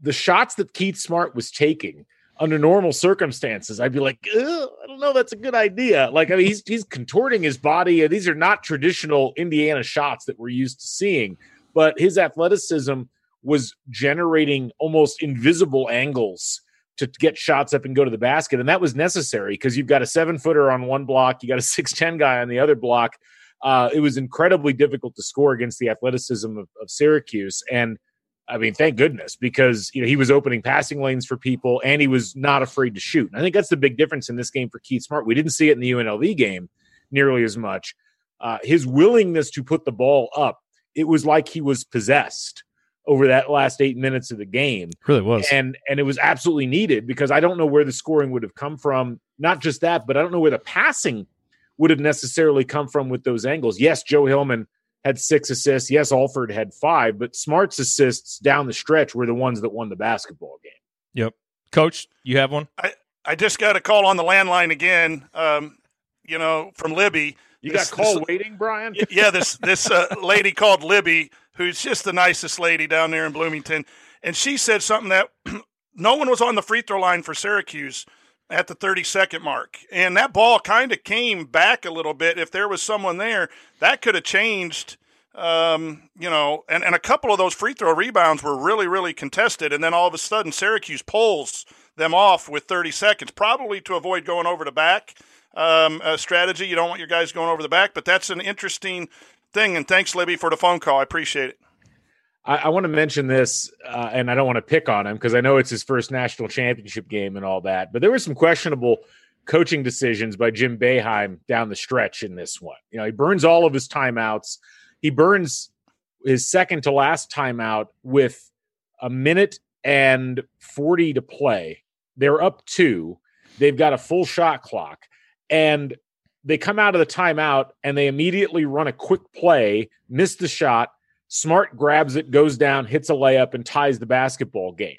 the shots that Keith Smart was taking under normal circumstances, I'd be like, I don't know, that's a good idea. Like, I mean, he's he's contorting his body. These are not traditional Indiana shots that we're used to seeing but his athleticism was generating almost invisible angles to get shots up and go to the basket. And that was necessary because you've got a seven footer on one block, you got a 6'10 guy on the other block. Uh, it was incredibly difficult to score against the athleticism of, of Syracuse. And I mean, thank goodness because you know he was opening passing lanes for people and he was not afraid to shoot. And I think that's the big difference in this game for Keith Smart. We didn't see it in the UNLV game nearly as much. uh, his willingness to put the ball up, it was like he was possessed over that last eight minutes of the game. Really was. And and it was absolutely needed because I don't know where the scoring would have come from. Not just that, but I don't know where the passing would have necessarily come from with those angles. Yes, Joe Hillman had six assists. Yes, Alford had five, but Smart's assists down the stretch were the ones that won the basketball game. Yep. Coach, you have one? I, I just got a call on the landline again, um, you know, from Libby. You This- got call this- waiting, Brian? Yeah, this this uh, lady called Libby, who's just the nicest lady down there in Bloomington, and she said something that no one was on the free throw line for Syracuse at the 30 second mark, and that ball kind of came back a little bit. If there was someone there, that could have changed. Um, you know, and, and a couple of those free throw rebounds were really, really contested, and then all of a sudden Syracuse pulls them off with 30 seconds, probably to avoid going over the back um, uh, strategy. You don't want your guys going over the back, but that's an interesting thing. And thanks, Libby, for the phone call. I appreciate it. I, I want to mention this, uh, and I don't want to pick on him because I know it's his first national championship game and all that. But there were some questionable coaching decisions by Jim Boeheim down the stretch in this one. You know, he burns all of his timeouts. He burns his second to last timeout with a minute and 40 to play. They're up two. They've got a full shot clock. And they come out of the timeout and they immediately run a quick play, miss the shot. Smart grabs it, goes down, hits a layup, and ties the basketball game.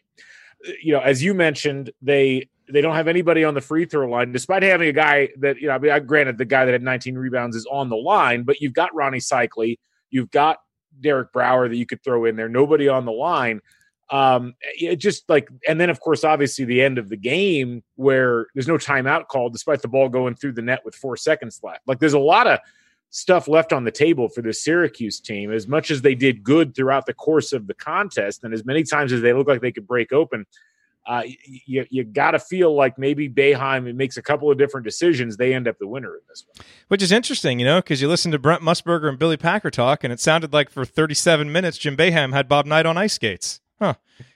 You know, as you mentioned, they they don't have anybody on the free throw line, despite having a guy that you know. I mean, I granted the guy that had 19 rebounds is on the line, but you've got Rony Seikaly, you've got Derek Brower that you could throw in there. Nobody on the line. Um, it just like, and then of course, obviously the end of the game where there's no timeout called, despite the ball going through the net with four seconds left. Like, there's a lot of stuff left on the table for the Syracuse team. As much as they did good throughout the course of the contest, and as many times as they look like they could break open, uh, you you got to feel like maybe Boeheim makes a couple of different decisions. They end up the winner in this one. Which is interesting, you know, because you listen to Brent Musburger and Billy Packer talk, and it sounded like for 37 minutes, Jim Boeheim had Bob Knight on ice skates. Huh.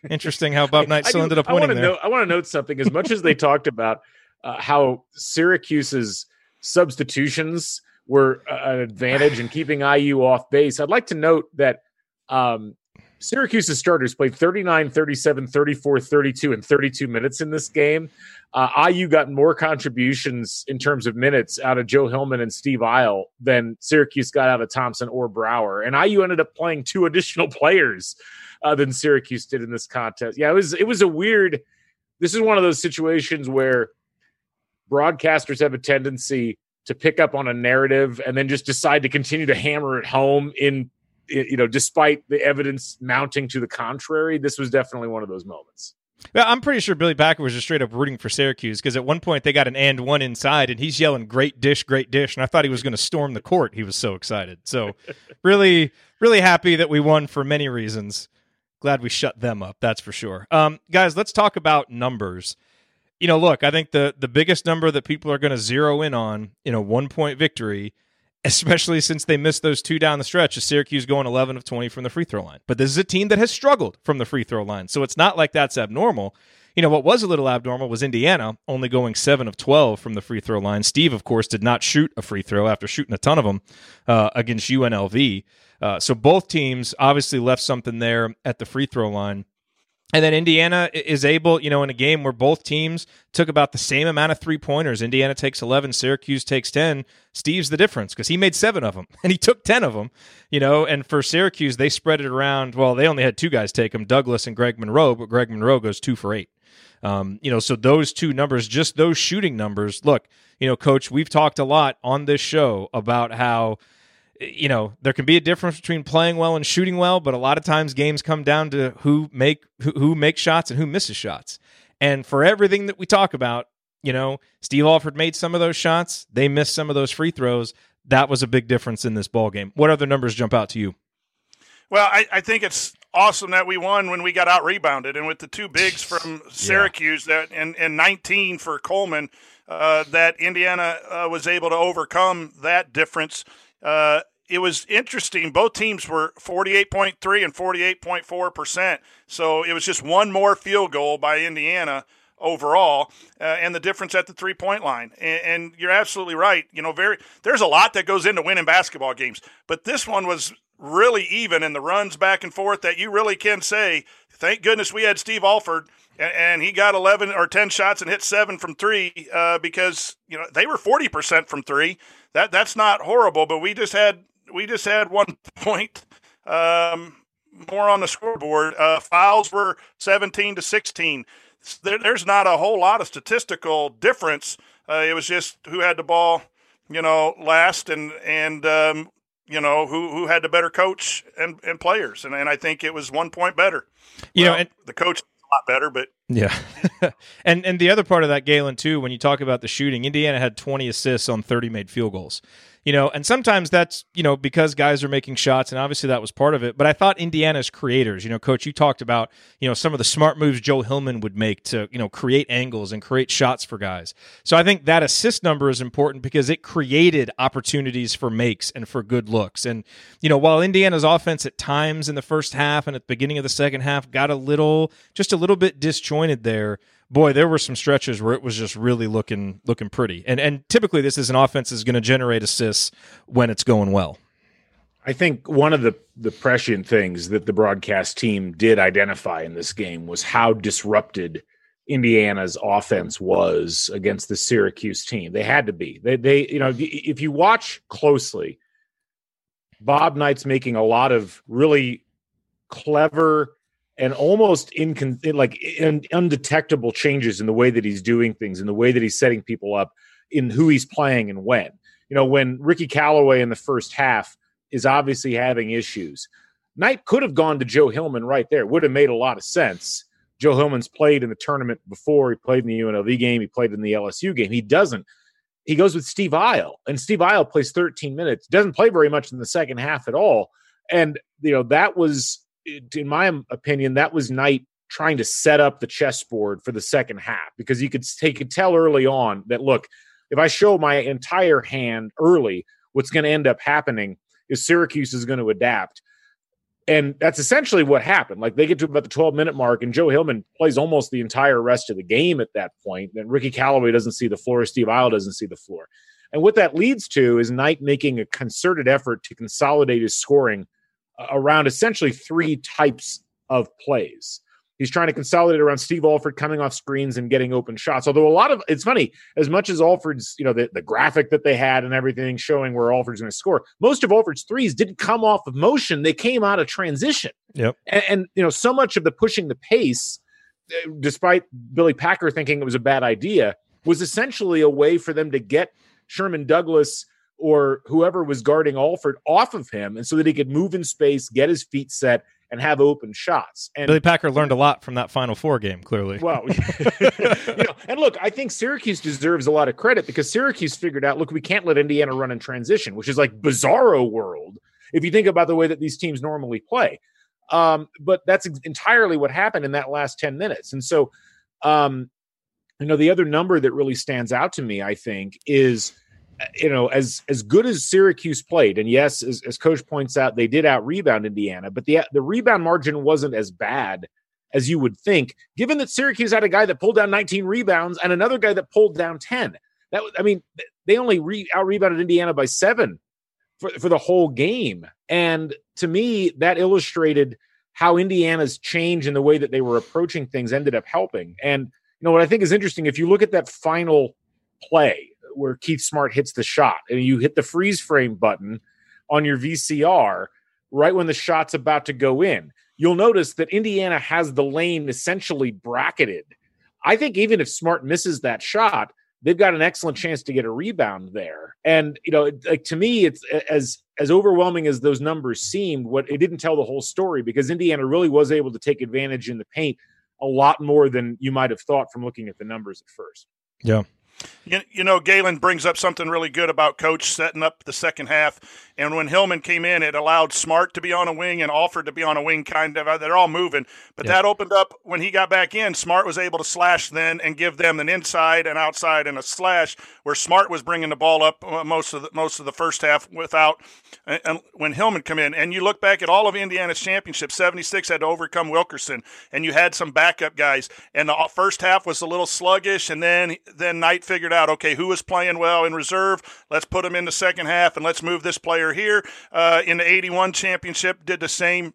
Interesting how Bob Knight I still do- ended up I winning wanna there. Note, I want to note something. As much as they talked about uh, how Syracuse's substitutions were an advantage in keeping IU off base, I'd like to note that um, Syracuse's starters played 39, 37, 34, 32, and 32 minutes in this game. Uh, IU got more contributions in terms of minutes out of Joe Hillman and Steve Eyl than Syracuse got out of Thompson or Brower. And IU ended up playing two additional players uh, than Syracuse did in this contest. Yeah, it was it was a weird. This is one of those situations where broadcasters have a tendency to pick up on a narrative and then just decide to continue to hammer it home in you know despite the evidence mounting to the contrary this was definitely one of those moments Yeah, I'm pretty sure Billy Packer was just straight up rooting for Syracuse because at one point they got an and one inside and he's yelling "Great dish, great dish," and I thought he was going to storm the court. He was so excited. So, really, really happy that we won for many reasons. Glad we shut them up. That's for sure. Um, guys, let's talk about numbers. You know, look, I think the the biggest number that people are going to zero in on in a one point victory especially since they missed those two down the stretch, is Syracuse going 11 of 20 from the free throw line. But this is a team that has struggled from the free throw line. So it's not like that's abnormal. You know, what was a little abnormal was Indiana only going 7 of 12 from the free throw line. Steve, of course, did not shoot a free throw after shooting a ton of them uh, against UNLV. Uh, so both teams obviously left something there at the free throw line. And then Indiana is able, you know, in a game where both teams took about the same amount of three pointers. Indiana takes 11, Syracuse takes 10. Steve's the difference because he made seven of them and he took 10 of them, you know. And for Syracuse, they spread it around. Well, they only had two guys take them, Douglas and Greg Monroe, but Greg Monroe goes two for eight. Um, you know, so those two numbers, just those shooting numbers. Look, you know, coach, we've talked a lot on this show about how you know there can be a difference between playing well and shooting well but a lot of times games come down to who make who, who makes shots and who misses shots. And for everything that we talk about you know steve alford made some of those shots. They missed some of those free throws. That was a big difference in this ball game what other numbers jump out to you? Well, I, I think it's awesome that we won when we got out rebounded, and with the two bigs from Syracuse that and, and 19 for Coleman, uh, that Indiana uh, was able to overcome that difference. Uh, it was interesting. Both teams were 48.3 and 48.4 percent, so it was just one more field goal by Indiana overall, uh, and the difference at the three point line. And, and, you're absolutely right. You know, very there's a lot that goes into winning basketball games, but this one was really even in the runs back and forth that you really can say, thank goodness we had Steve Alford. And, and he got 11 or 10 shots and hit seven from three uh, because you know they were 40% from three. That that's not horrible, but we just had we just had one point um, more on the scoreboard. Uh, fouls were 17 to 16 there, there's not a whole lot of statistical difference. Uh, it was just who had the ball, you know, last and and um, you know who who had the better coach and, and players, and and I think it was one point better. You well, know, and, the coach a lot better, but yeah. and and the other part of that, Galen, too, when you talk about the shooting, Indiana had 20 assists on 30 made field goals you know, and sometimes that's, you know, because guys are making shots, and obviously that was part of it. But I thought Indiana's creators, you know, coach, you talked about, you know, some of the smart moves Joe Hillman would make to, you know, create angles and create shots for guys. So I think that assist number is important because it created opportunities for makes and for good looks. And, you know, while Indiana's offense at times in the first half and at the beginning of the second half got a little, just a little bit disjointed there, boy, there were some stretches where it was just really looking looking pretty. And and typically this is an offense is going to generate assists when it's going well. I think one of the the prescient things that the broadcast team did identify in this game was how disrupted Indiana's offense was against the Syracuse team. They had to be. They they you know if you watch closely, Bob Knight's making a lot of really clever and almost like in, undetectable changes in the way that he's doing things, in the way that he's setting people up, in who he's playing and when. You know, when Ricky Calloway in the first half is obviously having issues, Knight could have gone to Joe Hillman right there. Would have made a lot of sense. Joe Hillman's played in the tournament before. He played in the UNLV game. He played in the LSU game. He doesn't. He goes with Steve Eyl and Steve Eyl plays 13 minutes. Doesn't play very much in the second half at all. And you know that was in my opinion, that was Knight trying to set up the chessboard for the second half because you could take could tell early on that look, if I show my entire hand early, what's going to end up happening is Syracuse is going to adapt. And that's essentially what happened. Like they get to about the 12 minute mark, and Joe Hillman plays almost the entire rest of the game at that point. Then Ricky Calloway doesn't see the floor, Steve Eyl doesn't see the floor. And what that leads to is Knight making a concerted effort to consolidate his scoring around essentially three types of plays. He's trying to consolidate around Steve Alford coming off screens and getting open shots. Although a lot of it's funny, as much as Alford's, you know, the, the graphic that they had and everything showing where Alford's going to score, most of Alford's threes didn't come off of motion. They came out of transition. Yep. And, and you know, so much of the pushing the pace, eh, despite Billy Packer thinking it was a bad idea, was essentially a way for them to get Sherman Douglas or whoever was guarding Alford off of him, and so that he could move in space, get his feet set, and have open shots. And Billy Packer learned a lot from that Final Four game, clearly. Well, you know, and look, I think Syracuse deserves a lot of credit because Syracuse figured out, look, we can't let Indiana run in transition, which is like bizarro world if you think about the way that these teams normally play. Um, but that's entirely what happened in that last 10 minutes. And so, um, you know, the other number that really stands out to me, I think, is – you know, as as good as Syracuse played, and yes, as, as Coach points out, they did out rebound Indiana, but the the rebound margin wasn't as bad as you would think, given that Syracuse had a guy that pulled down 19 rebounds and another guy that pulled down 10. That I mean, they only re, out rebounded Indiana by seven for, for the whole game, and to me, that illustrated how Indiana's change in the way that they were approaching things ended up helping. And you know what I think is interesting, if you look at that final play where Keith Smart hits the shot and you hit the freeze frame button on your VCR right when the shot's about to go in. You'll notice that Indiana has the lane essentially bracketed. I think even if Smart misses that shot, they've got an excellent chance to get a rebound there. And you know, like to me, it's as as overwhelming as those numbers seemed. What it didn't tell the whole story because Indiana really was able to take advantage in the paint a lot more than you might have thought from looking at the numbers at first. Yeah. You, you know, Galen brings up something really good about coach setting up the second half. And when Hillman came in, it allowed Smart to be on a wing and Alford to be on a wing, kind of. They're all moving. But yeah. that opened up when he got back in. Smart was able to slash then and give them an inside and outside and a slash, where Smart was bringing the ball up uh, most of the, most of the first half without and when Hillman come in. And you look back at all of Indiana's championship, 76 had to overcome Wilkerson, and you had some backup guys. And the first half was a little sluggish, and then then Knight figured out, okay, who is playing well in reserve? Let's put him in the second half, and let's move this player here. Uh, in the 81 championship, did the same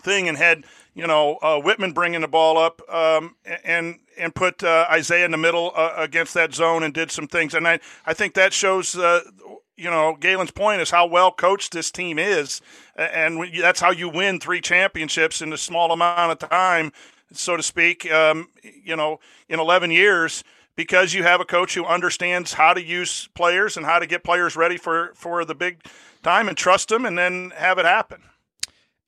thing and had you know uh, Wittman bringing the ball up um, and and put uh, Isiah in the middle uh, against that zone and did some things and I I think that shows uh, you know Galen's point is how well coached this team is and that's how you win three championships in a small amount of time so to speak um, you know in 11 years because you have a coach who understands how to use players and how to get players ready for for the big time and trust them and then have it happen.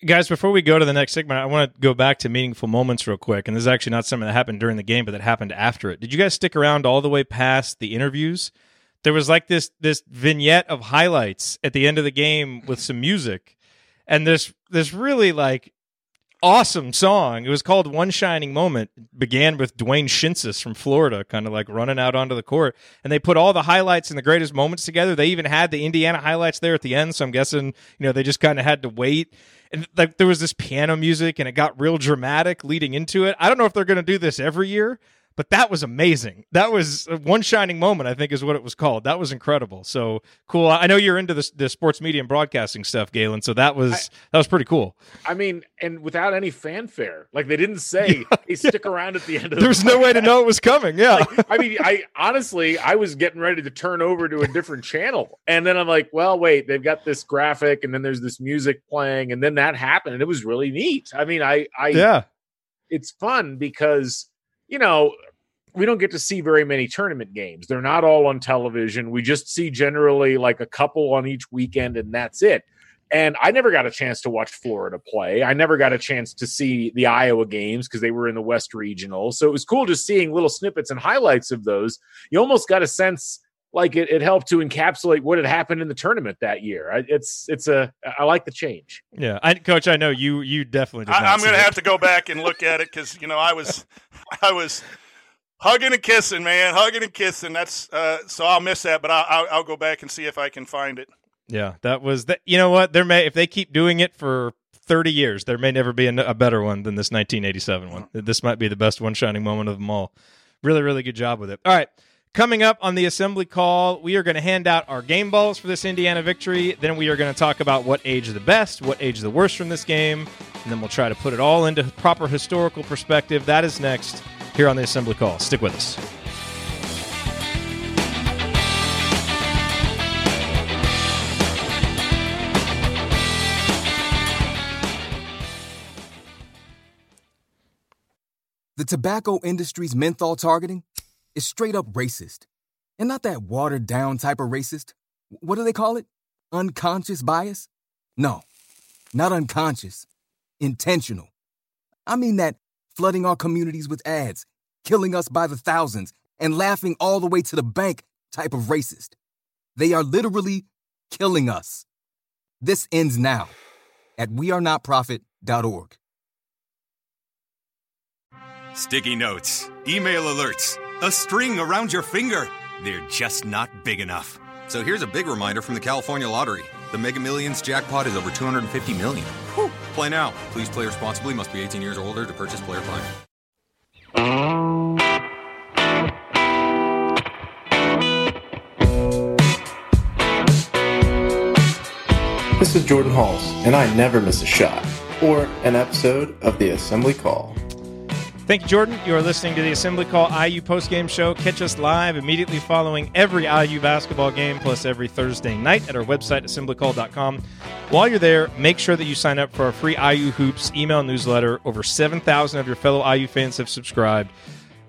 Guys, before we go to the next segment, I want to go back to meaningful moments real quick. And this is actually not something that happened during the game, but that happened after it. Did you guys stick around all the way past the interviews? There was like this this vignette of highlights at the end of the game with some music, and this this really like awesome song. It was called One Shining Moment. It began with Dwayne Schintzius from Florida, kind of like running out onto the court. And they put all the highlights and the greatest moments together. They even had the Indiana highlights there at the end. So I'm guessing, you know, they just kind of had to wait. And like there was this piano music and it got real dramatic leading into it. I don't know if they're going to do this every year, but that was amazing. That was uh, one shining moment, I think, is what it was called. That was incredible. So cool. I know you're into the, the sports media and broadcasting stuff, Galen. So that was I, that was pretty cool. I mean, and without any fanfare, like they didn't say, yeah, "Hey, stick yeah. around at the end of." There was no way to know it was coming. Yeah. Like, I mean, I honestly, I was getting ready to turn over to a different channel, and then I'm like, "Well, wait, they've got this graphic, and then there's this music playing, and then that happened, and it was really neat." I mean, I, I, yeah, it's fun because you know, we don't get to see very many tournament games. They're not all on television. We just see generally like a couple on each weekend, and that's it. And I never got a chance to watch Florida play. I never got a chance to see the Iowa games because they were in the West Regional. So it was cool just seeing little snippets and highlights of those. You almost got a sense like it, it helped to encapsulate what had happened in the tournament that year. It's it's a I like the change. Yeah, I, coach, I know you you definitely. I, am going to have to go back and look at it because you know I was I was hugging and kissing, man, hugging and kissing. That's uh, so I'll miss that, but I'll, I'll, I'll go back and see if I can find it. Yeah, that was that. You know what? There may if they keep doing it for 30 years, there may never be a, a, better one than this 1987 one. This might be the best one shining moment of them all. Really, really good job with it. All right. Coming up on the assembly call, we are going to hand out our game balls for this Indiana victory. Then we are going to talk about what age the best, what age the worst from this game, and then we'll try to put it all into proper historical perspective. That is next here on the assembly call. Stick with us. The tobacco industry's menthol targeting is straight up racist. And not that watered down type of racist. What do they call it? Unconscious bias? No, not unconscious. Intentional. I mean that flooding our communities with ads, killing us by the thousands, and laughing all the way to the bank type of racist. They are literally killing us. This ends now at wearenotprofit.org. Sticky notes, email alerts, a string around your finger. They're just not big enough. So here's a big reminder from the California Lottery. The Mega Millions jackpot is over 250 million. Whew. Play now. Please play responsibly. Must be 18 years or older to purchase player fine. This is Jordan Halls, and I never miss a shot or an episode of the Assembly Call. Thank you, Jordan. You are listening to the Assembly Call IU postgame show. Catch us live immediately following every IU basketball game, plus every Thursday night at our website, assemblycall.com. While you're there, make sure that you sign up for our free IU Hoops email newsletter. Over 7,000 of your fellow IU fans have subscribed.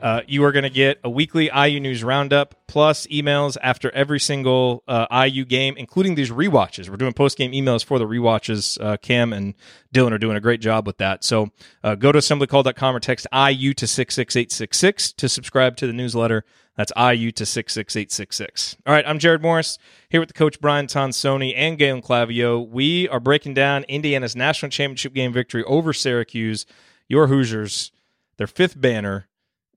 Uh, you are going to get a weekly IU news roundup plus emails after every single uh, IU game, including these rewatches. We're doing post game emails for the rewatches. Uh, Cam and Dylan are doing a great job with that. So uh, go to assemblycall.com or text IU to 66866 to subscribe to the newsletter. That's IU to 66866. All right, I'm Jerod Morris here with the coach Brian Tonsoni and Galen Clavio. We are breaking down Indiana's national championship game victory over Syracuse, your Hoosiers, their fifth banner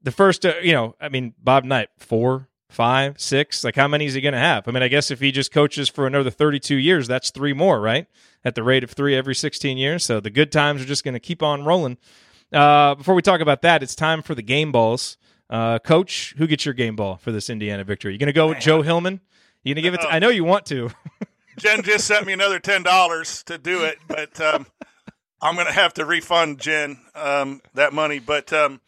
the first, uh, you know, I mean, Bob Knight, four, five, six. Like, how many is he going to have? I mean, I guess if he just coaches for another 32 years, that's three more, right? At the rate of three every 16 years. So the good times are just going to keep on rolling. Uh, before we talk about that, it's time for the game balls. Uh, Coach, who gets your game ball for this Indiana victory? You going to go with Joe Hillman? You going to give it? To, I know you want to. Jen just sent me another ten dollars to do it, but um, I'm going to have to refund Jen um, that money. But um,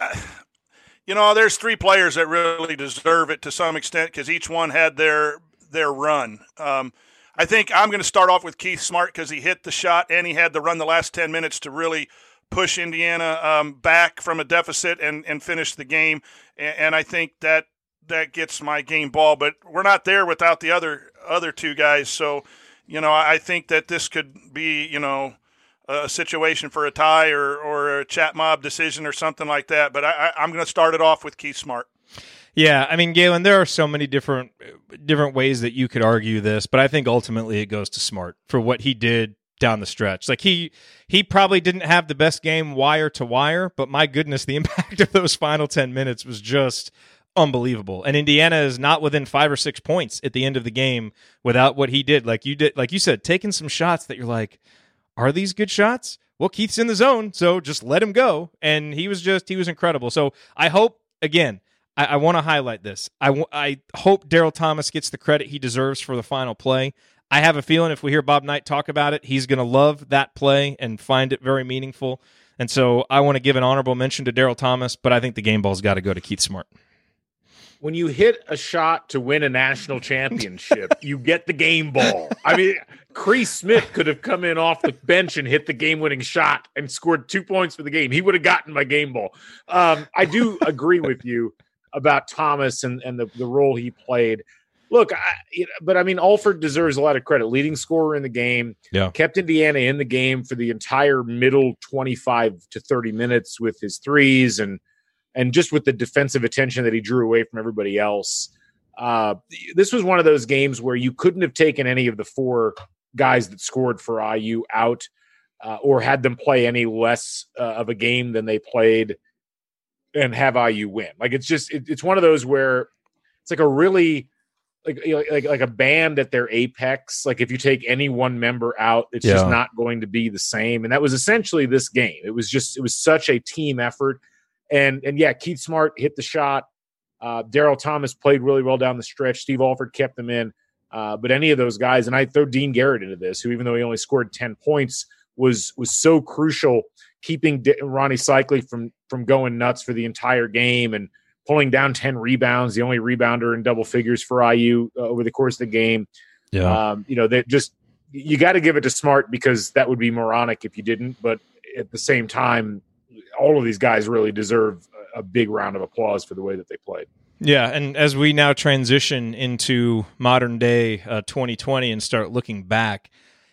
you know, there's three players that really deserve it to some extent because each one had their their run. Um, I think I'm going to start off with Keith Smart because he hit the shot and he had the run the last 10 minutes to really push Indiana um, back from a deficit and, and finish the game. And, and, I think that that gets my game ball. But we're not there without the other other two guys. So, you know, I think that this could be, you know, a situation for a tie or, or a chat mob decision or something like that. But I, I, am going to start it off with Keith Smart. Yeah, I mean, Galen, there are so many different different ways that you could argue this, but I think ultimately it goes to Smart for what he did down the stretch. Like he he probably didn't have the best game wire to wire, but my goodness, the impact of those final 10 minutes was just unbelievable. And Indiana is not within 5 or 6 points at the end of the game without what he did. Like you did like you said, taking some shots that you're like are these good shots? Well, Keith's in the zone, so just let him go. And he was just, he was incredible. So I hope, again, I, I want to highlight this. I, w- I hope Daryl Thomas gets the credit he deserves for the final play. I have a feeling if we hear Bob Knight talk about it, he's going to love that play and find it very meaningful. And so I want to give an honorable mention to Daryl Thomas, but I think the game ball's got to go to Keith Smart when you hit a shot to win a national championship, you get the game ball. I mean, Chris Smith could have come in off the bench and hit the game winning shot and scored two points for the game. He would have gotten my game ball. Um, I do agree with you about Thomas and, and the, the role he played. Look, I, but I mean, Alford deserves a lot of credit. Leading scorer in the game, yeah. kept Indiana in the game for the entire middle 25 to 30 minutes with his threes and – and just with the defensive attention that he drew away from everybody else. Uh, this was one of those games where you couldn't have taken any of the four guys that scored for IU out uh, or had them play any less uh, of a game than they played and have IU win. Like it's just it, it's one of those where it's like a really like like like a band at their apex. Like if you take any one member out, it's yeah. just not going to be the same. And that was essentially this game. It was just it was such a team effort. And and yeah, Keith Smart hit the shot. Uh, Daryl Thomas played really well down the stretch. Steve Alford kept them in. Uh, but any of those guys, and I throw Dean Garrett into this, who even though he only scored ten points, was was so crucial keeping D- Rony Seikaly from from going nuts for the entire game and pulling down ten rebounds, the only rebounder in double figures for IU uh, over the course of the game. Yeah, um, you know that just you got to give it to Smart because that would be moronic if you didn't. But at the same time, all of these guys really deserve a big round of applause for the way that they played. Yeah, and as we now transition into modern day uh, 2020 and start looking back,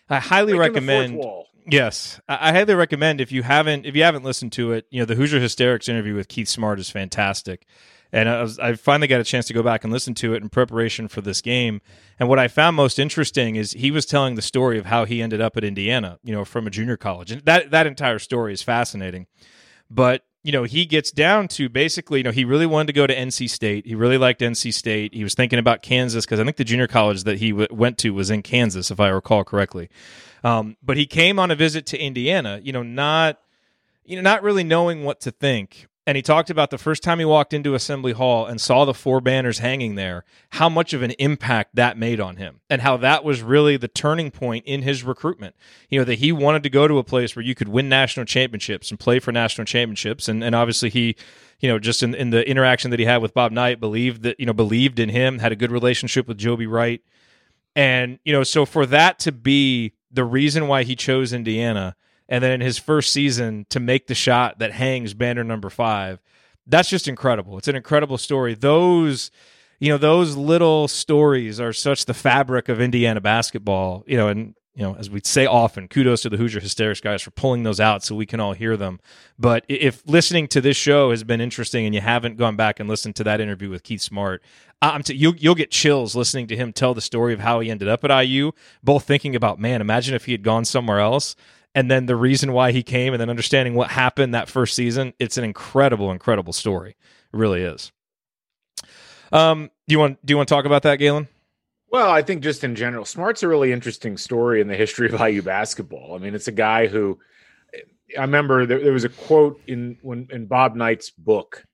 I highly recommend. Yes, I highly recommend if you haven't if you haven't listened to it, you know the Hoosier Hysterics interview with Keith Smart is fantastic, and I, was, I finally got a chance to go back and listen to it in preparation for this game. And what I found most interesting is he was telling the story of how he ended up at Indiana, you know, from a junior college, and that that entire story is fascinating. But you know, he gets down to basically, you know, he really wanted to go to NC State. He really liked NC State. He was thinking about Kansas because I think the junior college that he w- went to was in Kansas, if I recall correctly. Um, but he came on a visit to Indiana, you know, not, you know, not really knowing what to think and he talked about the first time he walked into Assembly Hall and saw the four banners hanging there, how much of an impact that made on him, and how that was really the turning point in his recruitment. You know, that he wanted to go to a place where you could win national championships and play for national championships. And, and obviously, he, you know, just in, in the interaction that he had with Bob Knight, believed that, you know, believed in him, had a good relationship with Joby Wright. And, you know, so for that to be the reason why he chose Indiana and then in his first season to make the shot that hangs banner number five that's just incredible. It's an incredible story. Those you know those little stories are such the fabric of Indiana basketball. You know, and you know, as we say often, kudos to the Hoosier Hysterics guys for pulling those out so we can all hear them. But if listening to this show has been interesting and you haven't gone back and listened to that interview with Keith Smart, t- you'll, you'll get chills listening to him tell the story of how he ended up at IU, both thinking about, man, imagine if he had gone somewhere else. And then the reason why he came, and then understanding what happened that first season. It's an incredible, incredible story. It really is. Um, do you want do you want to talk about that, Galen? Well, I think just in general, Smart's a really interesting story in the history of IU basketball. I mean, it's a guy who I remember there, there was a quote in when in Bob Knight's book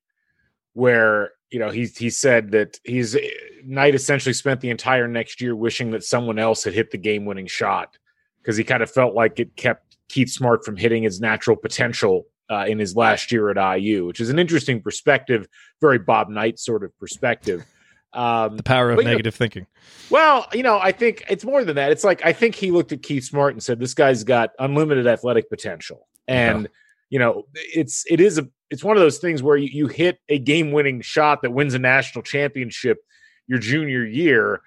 where you know he he said that he's Knight essentially spent the entire next year wishing that someone else had hit the game winning shot because he kind of felt like it kept Keith Smart from hitting his natural potential uh, in his last year at IU, which is an interesting perspective, very Bob Knight sort of perspective. Um, the power of negative know, thinking. Well, you know, I think it's more than that. It's like I think he looked at Keith Smart and said, "This guy's got unlimited athletic potential," and yeah. you know, it's it is a it's one of those things where you, you hit a game winning shot that wins a national championship your junior year.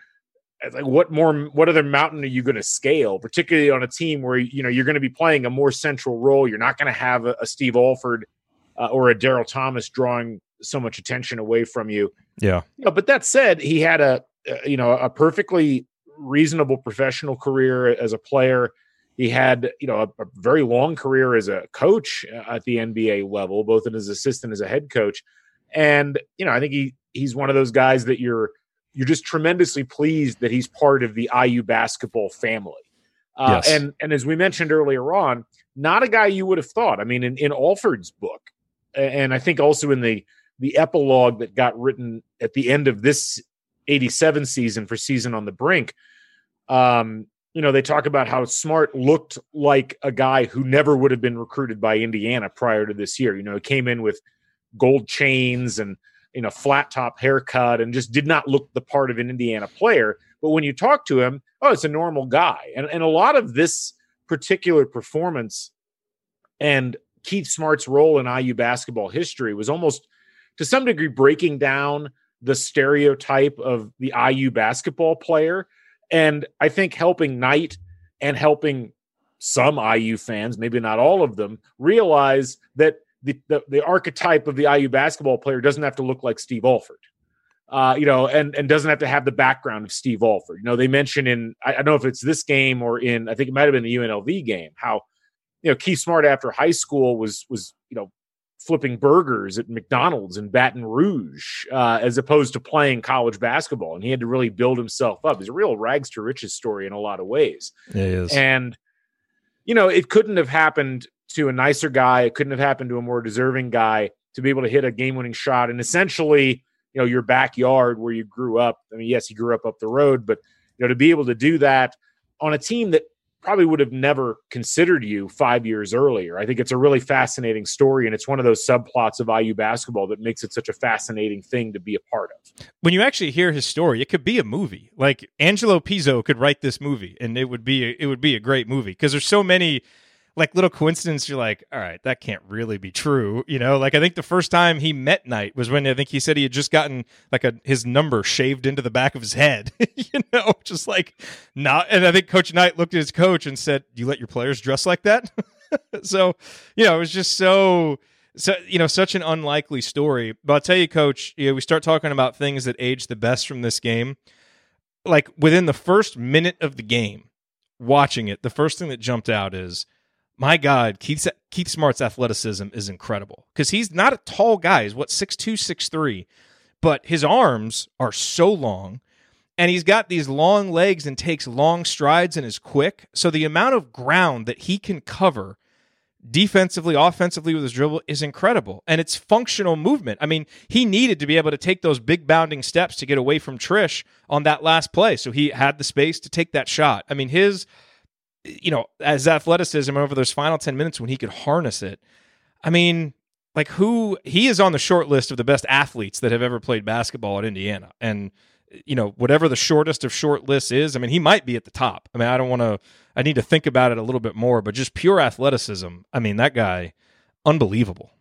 Like what more? What other mountain are you going to scale? Particularly on a team where you know you're going to be playing a more central role. You're not going to have a, a Steve Alford uh, or a Daryl Thomas drawing so much attention away from you. Yeah. You know, but that said, he had a you know a perfectly reasonable professional career as a player. He had you know a, a very long career as a coach at the NBA level, both as assistant as a head coach. And you know, I think he he's one of those guys that you're you're just tremendously pleased that he's part of the IU basketball family. Uh, yes. And and as we mentioned earlier on, not a guy you would have thought. I mean, in, in Alford's book, and I think also in the the epilogue that got written at the end of this 87 season for season on the brink um you know they talk about how smart looked like a guy who never would have been recruited by indiana prior to this year you know he came in with gold chains and you a flat top haircut and just did not look the part of an indiana player but when you talk to him oh it's a normal guy and, and a lot of this particular performance and keith smart's role in iu basketball history was almost to some degree breaking down the stereotype of the IU basketball player. And I think helping Knight and helping some IU fans, maybe not all of them, realize that the, the, the archetype of the IU basketball player doesn't have to look like Steve Alford. Uh, you know, and and doesn't have to have the background of Steve Alford. You know, they mention in I, I don't know if it's this game or in I think it might have been the UNLV game how you know Keith Smart after high school was was you know flipping burgers at McDonald's in Baton Rouge, uh, as opposed to playing college basketball. And he had to really build himself up. It's a real rags to riches story in a lot of ways. It is. And, you know, it couldn't have happened to a nicer guy. It couldn't have happened to a more deserving guy to be able to hit a game winning shot and essentially, you know, your backyard where you grew up. I mean, yes, he grew up up the road, but, you know, to be able to do that on a team that probably would have never considered you five years earlier. I think it's a really fascinating story, and it's one of those subplots of IU basketball that makes it such a fascinating thing to be a part of. When you actually hear his story, it could be a movie. Like Angelo Pizzo could write this movie, and it would be a, it would be a great movie because there's so many like little coincidence you're like all right that can't really be true you know? Like i think the first time he met knight was when i think he said he had just gotten like a his number shaved into the back of his head you know? Just like not and i think coach knight looked at his coach and said you let your players dress like that? So you know it was just so so you know such an unlikely story. But i'll tell you coach you know, we start talking about things that age the best from this game. Like within the first minute of the game watching it the first thing that jumped out is my God, Keith, Keith Smart's athleticism is incredible because he's not a tall guy. He's what, 6'2, 6'3, but his arms are so long and he's got these long legs and takes long strides and is quick. So the amount of ground that he can cover defensively, offensively with his dribble is incredible. And it's functional movement. I mean, he needed to be able to take those big bounding steps to get away from Triche on that last play. So he had the space to take that shot. I mean, his you know, as athleticism over those final 10 minutes when he could harness it. I mean, like who he is on the short list of the best athletes that have ever played basketball at Indiana. And you know, whatever the shortest of short lists is, I mean, he might be at the top. I mean, I don't want to I need to think about it a little bit more, but just pure athleticism. I mean, that guy unbelievable.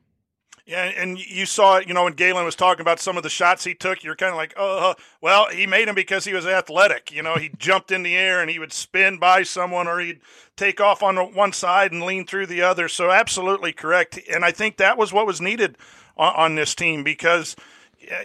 Yeah, and you saw it, you know, when Galen was talking about some of the shots he took, you're kind of like, oh, well, he made them because he was athletic. You know, he jumped in the air and he would spin by someone or he'd take off on one side and lean through the other. So, absolutely correct. And I think that was what was needed on, on this team because,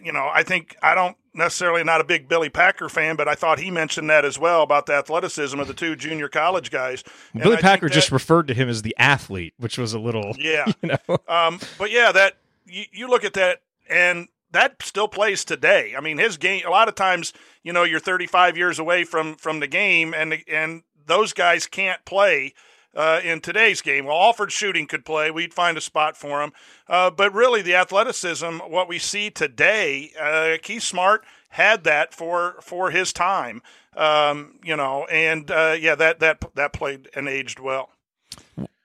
you know, I think I don't necessarily not a big Billy Packer fan, but I thought he mentioned that as well about the athleticism of the two junior college guys. And Billy I Packer that, just referred to him as the athlete, which was a little yeah. You know? um, but yeah, that you, you look at that and that still plays today. I mean, his game. A lot of times, you know, you're 35 years away from from the game, and and those guys can't play uh, in today's game. Well, Alford shooting could play. We'd find a spot for him. Uh, but really, the athleticism, what we see today, uh, Keith Smart had that for for his time. Um, you know, and uh, yeah, that that that played and aged well.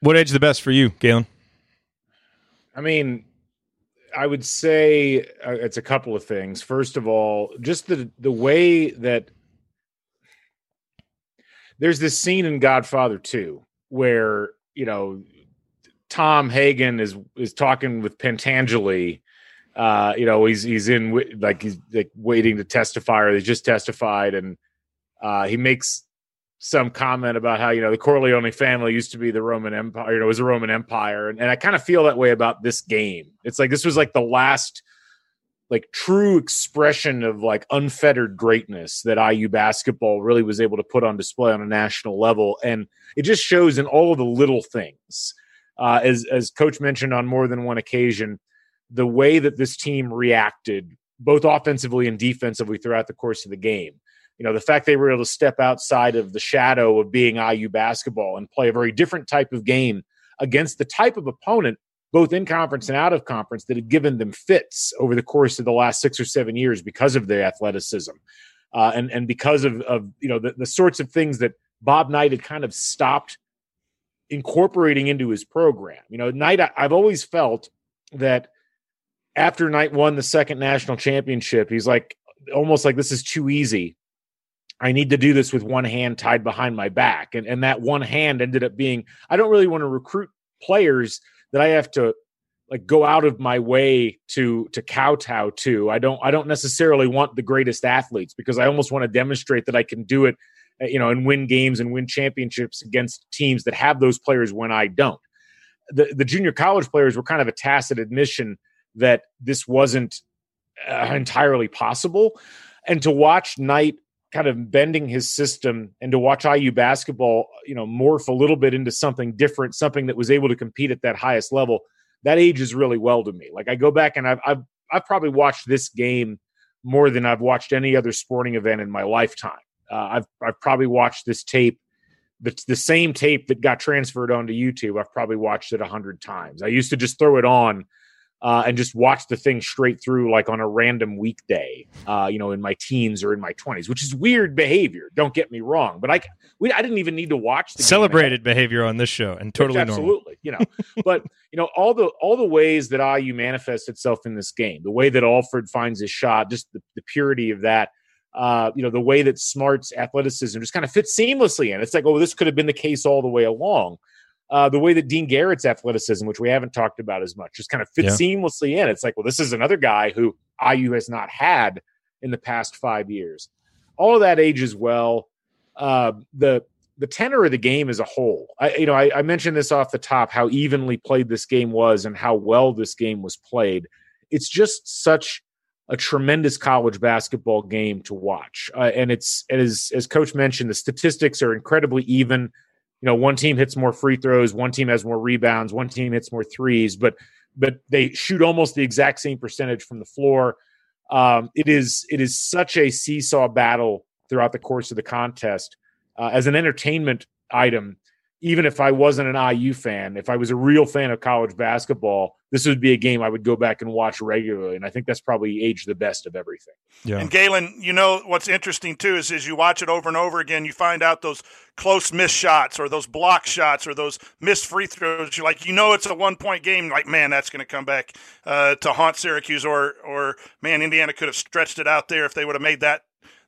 What age the best for you, Galen? I mean, I would say uh, it's a couple of things. First of all, just the the way that there's this scene in Godfather 2 where you know Tom Hagen is is talking with Pentangeli. Uh, you know, he's he's in like he's like waiting to testify, or they just testified, and uh, he makes some comment about how you know the Corleone family used to be the Roman Empire, you know, it was a Roman Empire, and, and I kind of feel that way about this game. It's like this was like the last like true expression of like unfettered greatness that IU basketball really was able to put on display on a national level, and it just shows in all of the little things. Uh, as as coach mentioned on more than one occasion, the way that this team reacted, both offensively and defensively, throughout the course of the game. You know, the fact they were able to step outside of the shadow of being IU basketball and play a very different type of game against the type of opponent both in conference and out of conference that had given them fits over the course of the last six or seven years because of their athleticism uh, and and because of of you know the, the sorts of things that Bob Knight had kind of stopped incorporating into his program. You know, Knight I, I've always felt that after Knight won the second national championship, he's like almost like this is too easy. I need to do this with one hand tied behind my back. And, and that one hand ended up being I don't really want to recruit players that I have to like go out of my way to to kowtow to. I don't I don't necessarily want the greatest athletes because I almost want to demonstrate that I can do it, uh, you know, and win games and win championships against teams that have those players when I don't. The the junior college players were kind of a tacit admission that this wasn't uh, entirely possible, and to watch Knight kind of bending his system and to watch IU basketball, you know, morph a little bit into something different, something that was able to compete at that highest level. That ages really well to me. Like I go back and I've I've I've probably watched this game more than I've watched any other sporting event in my lifetime. Uh, I've I've probably watched this tape, the the same tape that got transferred onto YouTube. I've probably watched it a hundred times. I used to just throw it on uh, and just watch the thing straight through like on a random weekday, uh, you know, in my teens or in my 20s, which is weird behavior. Don't get me wrong, but I we, I didn't even need to watch the celebrated behavior on this show and totally absolutely, you know. but you know all the all the ways that IU manifests itself in this game, the way that Alford finds his shot, just the, the purity of that. Uh, you know, the way that Smart's athleticism just kind of fits seamlessly in. It's like, oh, this could have been the case all the way along uh, the way that Dean Garrett's athleticism, which we haven't talked about as much, just kind of fits yeah. seamlessly in. It's like, well, this is another guy who IU has not had in the past five years. All of that ages well. Uh, the the tenor of the game as a whole. I, you know, I, I mentioned this off the top how evenly played this game was and how well this game was played. It's just such a tremendous college basketball game to watch, uh, and it's as as Coach mentioned, the statistics are incredibly even you know one team hits more free throws one team has more rebounds one team hits more threes but but they shoot almost the exact same percentage from the floor. Um, it is it is such a seesaw battle throughout the course of the contest uh, as an entertainment item even if I wasn't an IU fan, if I was a real fan of college basketball, this would be a game I would go back and watch regularly. And I think that's probably aged the best of everything. Yeah. And Galen, you know what's interesting too is as you watch it over and over again, you find out those close miss shots or those block shots or those missed free throws. You're like, you know, it's a one point game. Like, man, that's going to come back uh, to haunt Syracuse, or or man, Indiana could have stretched it out there if they would have made that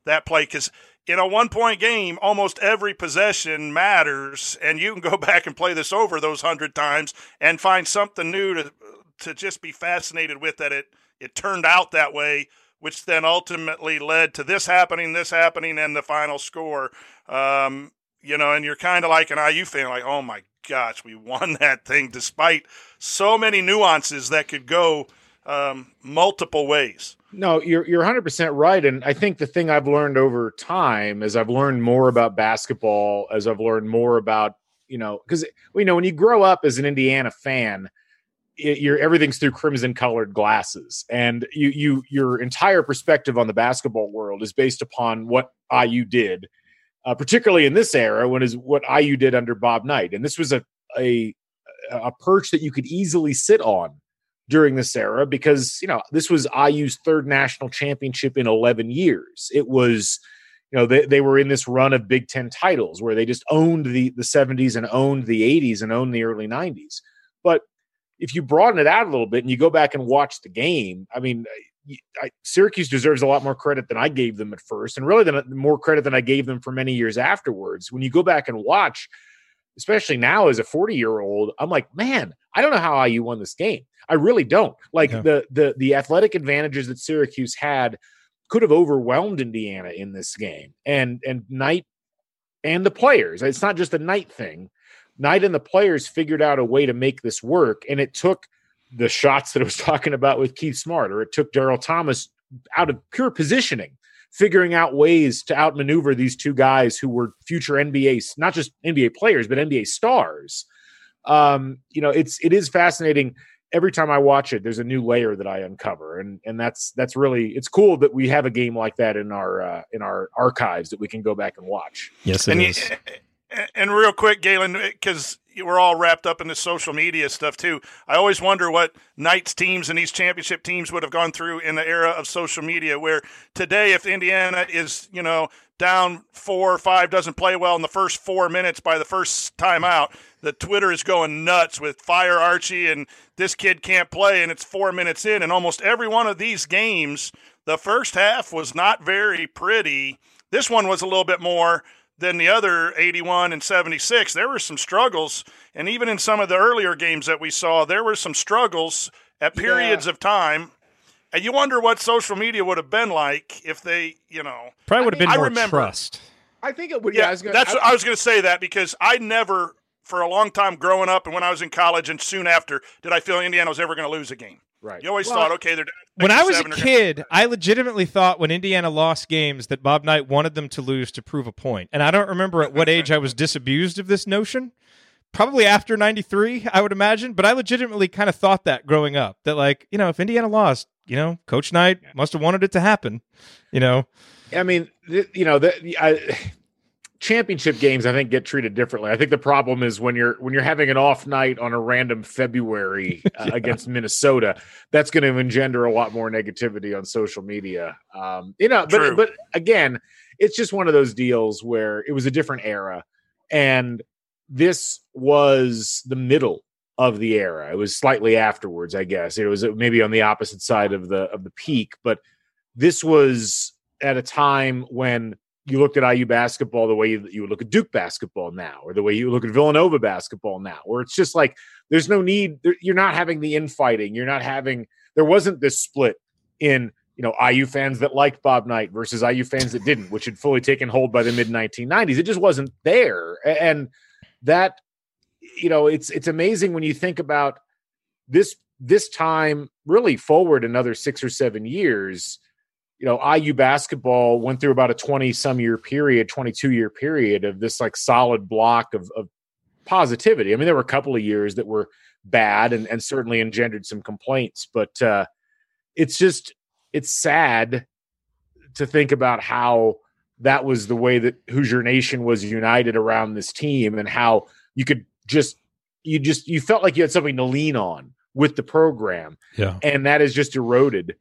that play because in a one point game, almost every possession matters, and you can go back and play this over those hundred times and find something new to to just be fascinated with that it it turned out that way, which then ultimately led to this happening, this happening, and the final score. Um, you know, and you're kind of like an IU fan, like, oh my gosh, we won that thing despite so many nuances that could go um, multiple ways. No, you're you're 100 percent right, and I think the thing I've learned over time is I've learned more about basketball, as I've learned more about you know, because you know when you grow up as an Indiana fan, it, you're everything's through crimson colored glasses, and you you your entire perspective on the basketball world is based upon what IU did, uh, particularly in this era when is what IU did under Bob Knight, and this was a a a perch that you could easily sit on during this era because you know this was IU's third national championship in 11 years. It was you know they, they were in this run of Big 10 titles where they just owned the the 70s and owned the 80s and owned the early 90s. But if you broaden it out a little bit and you go back and watch the game, I mean I, Syracuse deserves a lot more credit than I gave them at first, and really than more credit than I gave them for many years afterwards. When you go back and watch, especially now as a 40 year old, I'm like, man, I don't know how IU won this game. I really don't. Like yeah. the the the athletic advantages that Syracuse had could have overwhelmed Indiana in this game. And and Knight and the players. It's not just a Knight thing. Knight and the players figured out a way to make this work. And it took the shots that I was talking about with Keith Smart, or it took Daryl Thomas out of pure positioning, figuring out ways to outmaneuver these two guys who were future NBA, not just NBA players, but NBA stars. Um, you know, it's it is fascinating every time I watch it, there's a new layer that I uncover, and and that's that's really it's cool that we have a game like that in our uh, in our archives that we can go back and watch. Yes, it and is. You, and real quick, Galen, uh, because we're all wrapped up in the social media stuff too. I always wonder what Knights teams and these championship teams would have gone through in the era of social media. Where today, if Indiana is you know down four or five, doesn't play well in the first four minutes by the first time out, the Twitter is going nuts with fire Archie and this kid can't play, and it's four minutes in, and almost every one of these games, the first half was not very pretty. This one was a little bit more than the other 81 and 76. There were some struggles, and even in some of the earlier games that we saw, there were some struggles at periods yeah. of time. And you wonder what social media would have been like if they, you know, probably would have been I more remember, trust. I think it would. Yeah, yeah I was gonna, that's I, I was going to say that because I never, for a long time growing up and when I was in college and soon after, did I feel Indiana was ever going to lose a game. Right. You always well, thought, okay, they're when I was a kid, gonna... I legitimately thought when Indiana lost games that Bob Knight wanted them to lose to prove a point. And I don't remember at what age I was disabused of this notion. Probably after 93, I would imagine. But I legitimately kind of thought that growing up that, like, you know, if Indiana lost, you know, Coach Knight must have wanted it to happen, you know. I mean, you know, the, I, championship games I think get treated differently. I think the problem is when you're when you're having an off night on a random February uh, yeah. against Minnesota, that's going to engender a lot more negativity on social media. Um, you know, True. but but again, it's just one of those deals where it was a different era, and this was the middle of the era. It was slightly afterwards, I guess. It was maybe on the opposite side of the of the peak, but this was at a time when you looked at IU basketball the way you, you would look at Duke basketball now, or the way you look at Villanova basketball now, where it's just like there's no need. You're not having the infighting. You're not having. There wasn't this split in you know IU fans that liked Bob Knight versus IU fans that didn't, which had fully taken hold by the mid 1990s. It just wasn't there, and that you know it's it's amazing when you think about this this time really forward another six or seven years you know, IU basketball went through about a 20 some year period, 22 year period of this like solid block of, of positivity. I mean, there were a couple of years that were bad and, and certainly engendered some complaints, but uh, it's just, it's sad to think about how that was the way that Hoosier Nation was united around this team and how you could just, you just, you felt like you had something to lean on with the program. Yeah. And that has just eroded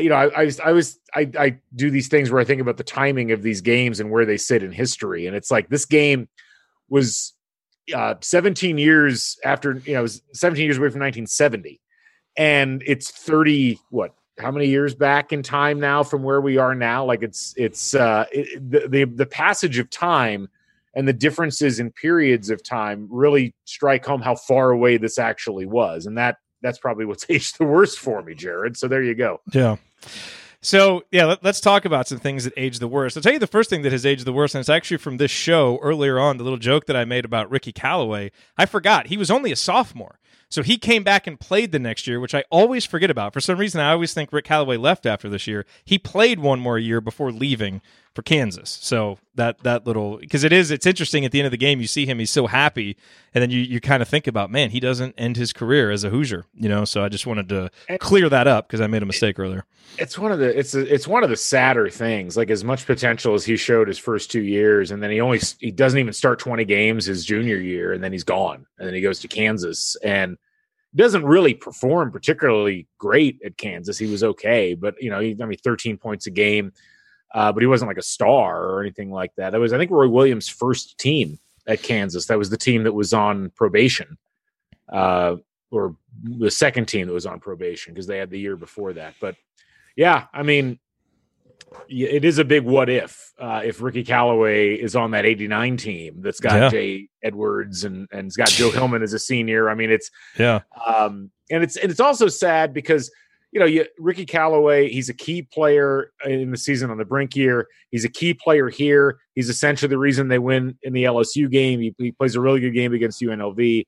you know, I, I, I was, I, I do these things where I think about the timing of these games and where they sit in history. And it's like this game was uh, 17 years after, you know, it was 17 years away from 1970. And it's 30, what, how many years back in time now from where we are now? Like it's, it's, uh, it, the, the, the passage of time and the differences in periods of time really strike home how far away this actually was. And that, that's probably what's aged the worst for me, Jerod. So there you go. Yeah. So yeah, let, us talk about some things that age the worst. I'll tell you the first thing that has aged the worst, and it's actually from this show earlier on. The little joke that I made about Ricky Calloway, I forgot he was only a sophomore. So he came back and played the next year, which I always forget about. For some reason, I always think Rick Calloway left after this year. He played one more year before leaving for Kansas. So that that little because it is it's interesting at the end of the game you see him he's so happy and then you you kind of think about man he doesn't end his career as a Hoosier you know so I just wanted to clear that up because I made a mistake earlier. It's one of the it's a, it's one of the sadder things like as much potential as he showed his first two years and then he only he doesn't even start 20 games his junior year and then he's gone and then he goes to Kansas and doesn't really perform particularly great at Kansas. He was okay, but you know, he, I mean, 13 points a game, uh, but he wasn't like a star or anything like that. That was, I think, Roy Williams' first team at Kansas. That was the team that was on probation, uh, or the second team that was on probation because they had the year before that. But yeah, I mean, it is a big what if uh, if Ricky Calloway is on that 89 team that's got yeah. Jay Edwards and and it's got Joe Hillman as a senior. I mean, it's yeah. Um, and it's and it's also sad because you know you, Ricky Calloway, he's a key player in the season on the brink year. He's a key player here. He's essentially the reason they win in the LSU game. He, he plays a really good game against UNLV,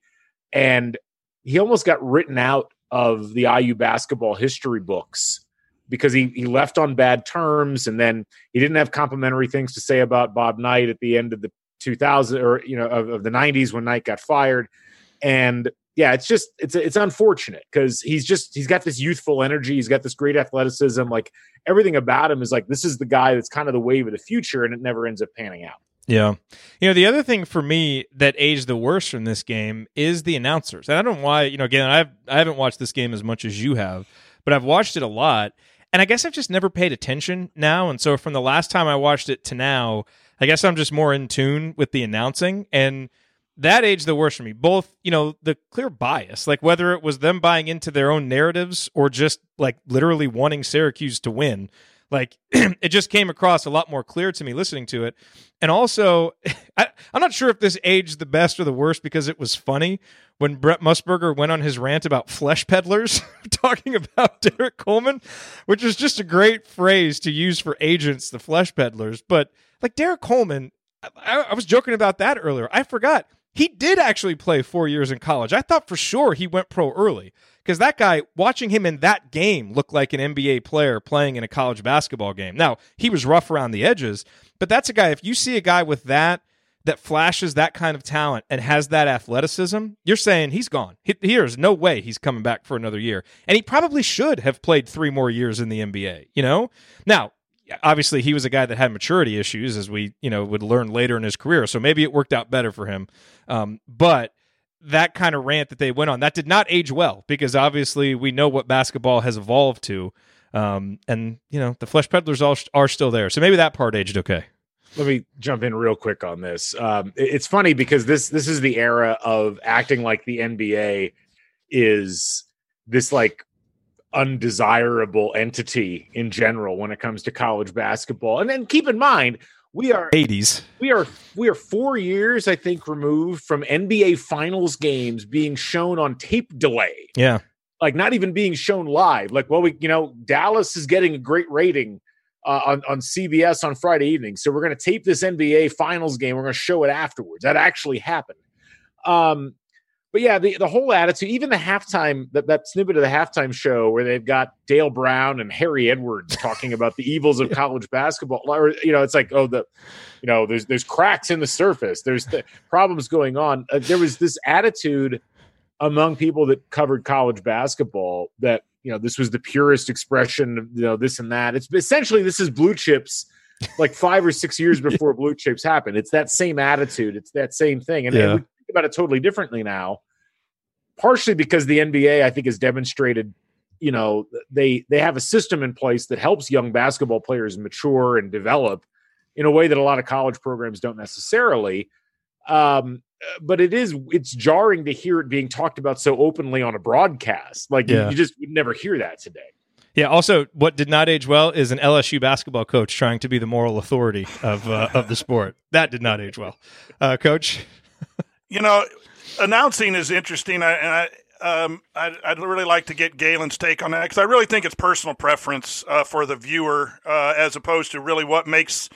and he almost got written out of the IU basketball history books because he, he left on bad terms and then he didn't have complimentary things to say about Bob Knight at the end of the 2000 or you know of, of the 90s when Knight got fired and yeah it's just it's it's unfortunate because he's just he's got this youthful energy he's got this great athleticism like everything about him is like this is the guy that's kind of the wave of the future and it never ends up panning out yeah. You know, the other thing for me that aged the worst from this game is the announcers. And I don't know why, you know, again, I've I haven't watched this game as much as you have, but I've watched it a lot. And I guess I've just never paid attention now. And so from the last time I watched it to now, I guess I'm just more in tune with the announcing. And that aged the worst for me. Both, you know, the clear bias, like whether it was them buying into their own narratives or just like literally wanting Syracuse to win. Like it just came across a lot more clear to me listening to it. And also, I, am not sure if this aged the best or the worst because it was funny when Brent Musburger went on his rant about flesh peddlers, talking about Derrick Coleman, which is just a great phrase to use for agents, the flesh peddlers. But like Derrick Coleman, I, I was joking about that earlier. I forgot he did actually play four years in college. I thought for sure he went pro early because that guy, watching him in that game, looked like an NBA player playing in a college basketball game. Now, he was rough around the edges, but that's a guy, if you see a guy with that, that flashes that kind of talent and has that athleticism, you're saying he's gone. He, there's no way he's coming back for another year. And he probably should have played three more years in the NBA, you know? Now, obviously he was a guy that had maturity issues as we, you know, would learn later in his career. So maybe it worked out better for him. Um, but that kind of rant that they went on that did not age well because obviously we know what basketball has evolved to um, and you know the flesh peddlers all are still there so maybe that part aged okay let me jump in real quick on this um, it's funny because this this is the era of acting like the nba is this like undesirable entity in general when it comes to college basketball and then keep in mind we are 80s. We are we are 4 years I think removed from NBA finals games being shown on tape delay. Yeah. Like not even being shown live. Like well we you know Dallas is getting a great rating uh, on on CBS on Friday evening. So we're going to tape this NBA finals game. We're going to show it afterwards. That actually happened. Um but yeah, the, the whole attitude, even the halftime, that, that snippet of the halftime show where they've got Dale Brown and Harry Edwards talking about the evils of college basketball, or you know, it's like, oh, the, you know, there's there's cracks in the surface, there's the problems going on. Uh, there was this attitude among people that covered college basketball that you know this was the purest expression of you know this and that. It's essentially this is blue chips like five or six years before blue chips happened. It's that same attitude. It's that same thing. And, yeah. and we think about it totally differently now partially because the NBA, I think, has demonstrated, you know, they they have a system in place that helps young basketball players mature and develop in a way that a lot of college programs don't necessarily. Um, but it is it's jarring to hear it being talked about so openly on a broadcast. Like yeah. you, you just would never hear that today. Yeah. Also, what did not age well is an LSU basketball coach trying to be the moral authority of uh, of the sport. That did not age well, uh, Coach. You know, announcing is interesting. I, and I, um, I'd, I'd, really like to get Galen's take on that because I really think it's personal preference uh, for the viewer uh, as opposed to really what makes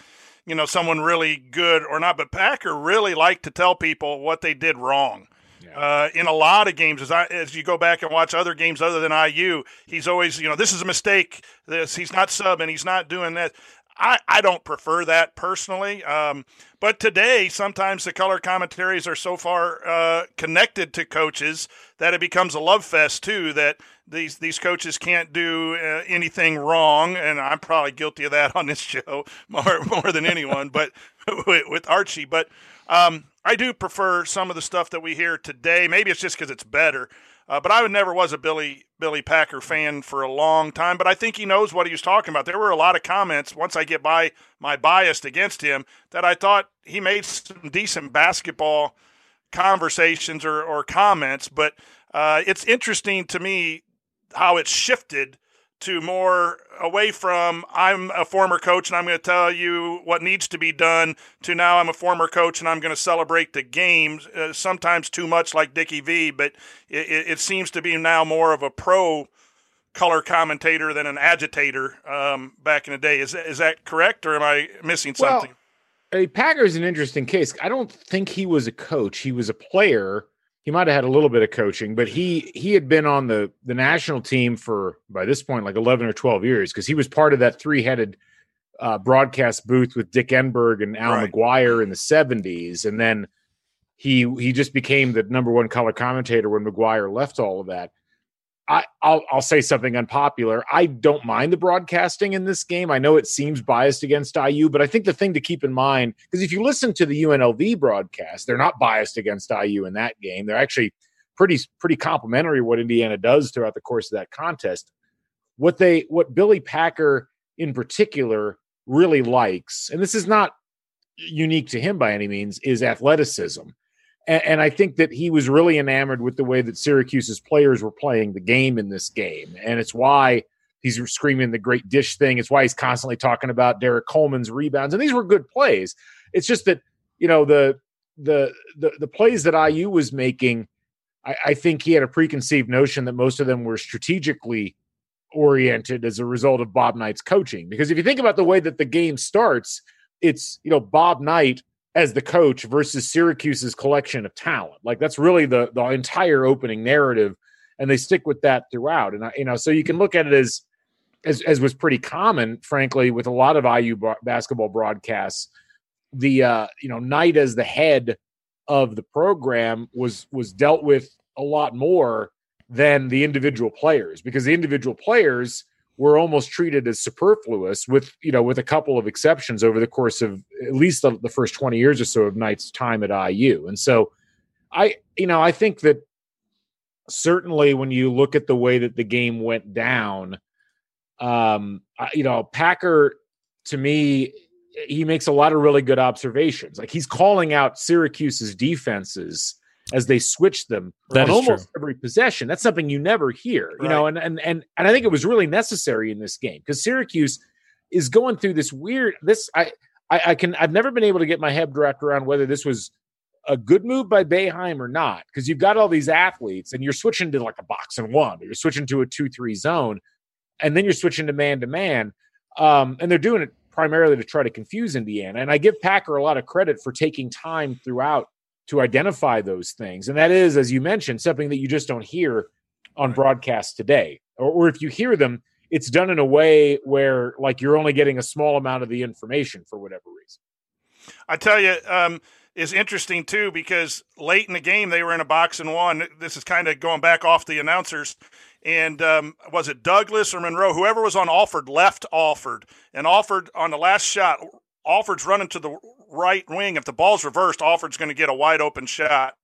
you know someone really good or not. But Packer really like to tell people what they did wrong. Yeah. Uh, in a lot of games, as, I, as you go back and watch other games other than IU, he's always, you know, this is a mistake. This he's not subbing, he's not doing that. I, I don't prefer that personally. Um, but today, sometimes the color commentaries are so far uh, connected to coaches that it becomes a love fest too. That these these coaches can't do uh, anything wrong, and I'm probably guilty of that on this show more more than anyone. but with, with Archie, but um, I do prefer some of the stuff that we hear today. Maybe it's just because it's better. Uh, but I never was a Billy Billy Packer fan for a long time. But I think he knows what he was talking about. There were a lot of comments once I get by my bias against him that I thought he made some decent basketball conversations or, or comments. But uh, it's interesting to me how it's shifted to more away from I'm a former coach and I'm going to tell you what needs to be done to now I'm a former coach and I'm going to celebrate the games. Uh, sometimes too much like Dickie V, but it, it, seems to be now more of a pro color commentator than an agitator um, back in the day. Is is that correct, or am I missing something? Well, a Packer is an interesting case. I don't think he was a coach. He was a player he might have had a little bit of coaching, but he he had been on the the national team for by this point like eleven or twelve years because he was part of that three headed uh, broadcast booth with Dick Enberg and Al right. McGuire in the seventies, and then he he just became the number one color commentator when McGuire left all of that. I, I'll, I'll say something unpopular. I don't mind the broadcasting in this game. I know it seems biased against IU, but I think the thing to keep in mind, because if you listen to the UNLV broadcast, they're not biased against IU in that game. They're actually pretty pretty complimentary what Indiana does throughout the course of that contest. What they what Billy Packer in particular really likes, and this is not unique to him by any means, is athleticism. And, and, I think that he was really enamored with the way that Syracuse's players were playing the game in this game. And it's why he's screaming the great dish thing. It's why he's constantly talking about Derrick Coleman's rebounds. And these were good plays. It's just that, you know, the the the, the plays that IU was making, I, I think he had a preconceived notion that most of them were strategically oriented as a result of Bob Knight's coaching. Because if you think about the way that the game starts, it's, you know, Bob Knight as the coach versus Syracuse's collection of talent. Like that's really the the entire opening narrative, and they stick with that throughout. And I, you know, so you can look at it as as as was pretty common, frankly, with a lot of IU basketball broadcasts. The uh, you know Knight as the head of the program was was dealt with a lot more than the individual players because the individual players were almost treated as superfluous with you know with a couple of exceptions over the course of at least the, the first 20 years or so of knight's time at iu and so i you know i think that certainly when you look at the way that the game went down um you know packer to me he makes a lot of really good observations. Like he's calling out syracuse's defenses as they switch them that on almost true. every possession. That's something you never hear, you right. know, and and and and I think it was really necessary in this game because Syracuse is going through this weird this I, I I can I've never been able to get my head wrapped around whether this was a good move by Boeheim or not because you've got all these athletes and you're switching to like a box and one or you're switching to a two three zone and then you're switching to man to man um, and they're doing it primarily to try to confuse Indiana and I give Packer a lot of credit for taking time throughout to identify those things. And that is, as you mentioned, something that you just don't hear on broadcast today. Or, or, if you hear them, it's done in a way where like you're only getting a small amount of the information for whatever reason. I tell you, um, is interesting too because late in the game they were in a box and one. This is kind of going back off the announcers. And um, was it Douglas or Monroe? Whoever was on Alford left Alford, and Alford on the last shot Alford's running to the right wing. If the ball's reversed, Alford's going to get a wide open shot.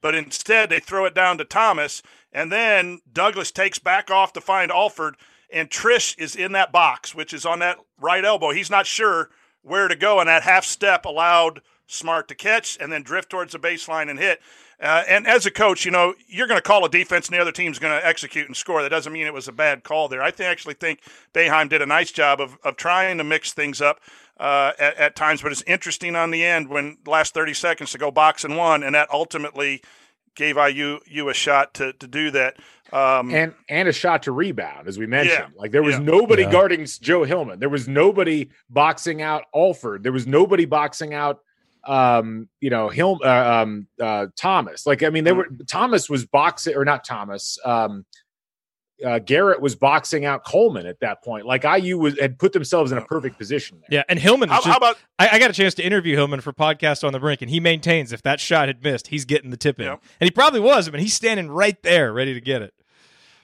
But instead, they throw it down to Thomas, and then Douglas takes back off to find Alford, and Triche is in that box, which is on that right elbow. He's not sure where to go, and that half step allowed Smart to catch and then drift towards the baseline and hit. Uh, and as a coach, you know, you're going to call a defense and the other team's going to execute and score. That doesn't mean it was a bad call there. I th- actually think Boeheim did a nice job of, of trying to mix things up uh, at, at, times, but it's interesting on the end when last 30 seconds to go box and one, and that ultimately gave IU you a shot to to do that. Um, and and a shot to rebound, as we mentioned. Yeah. Like there was Yeah. nobody Yeah. guarding Joe Hillman. There was nobody boxing out Alford. There was nobody boxing out um you know Hil- uh, um uh Thomas. Like I mean they were Thomas was boxing or not Thomas. Um uh, Garrett was boxing out Coleman at that point. Like IU was had put themselves in a perfect position there. Yeah, and Hillman. how, was how just- about I, I got a chance to interview Hillman for podcast on the brink, and he maintains if that shot had missed, he's getting the tip in, Yep. and he probably was. I mean, he's standing right there, ready to get it.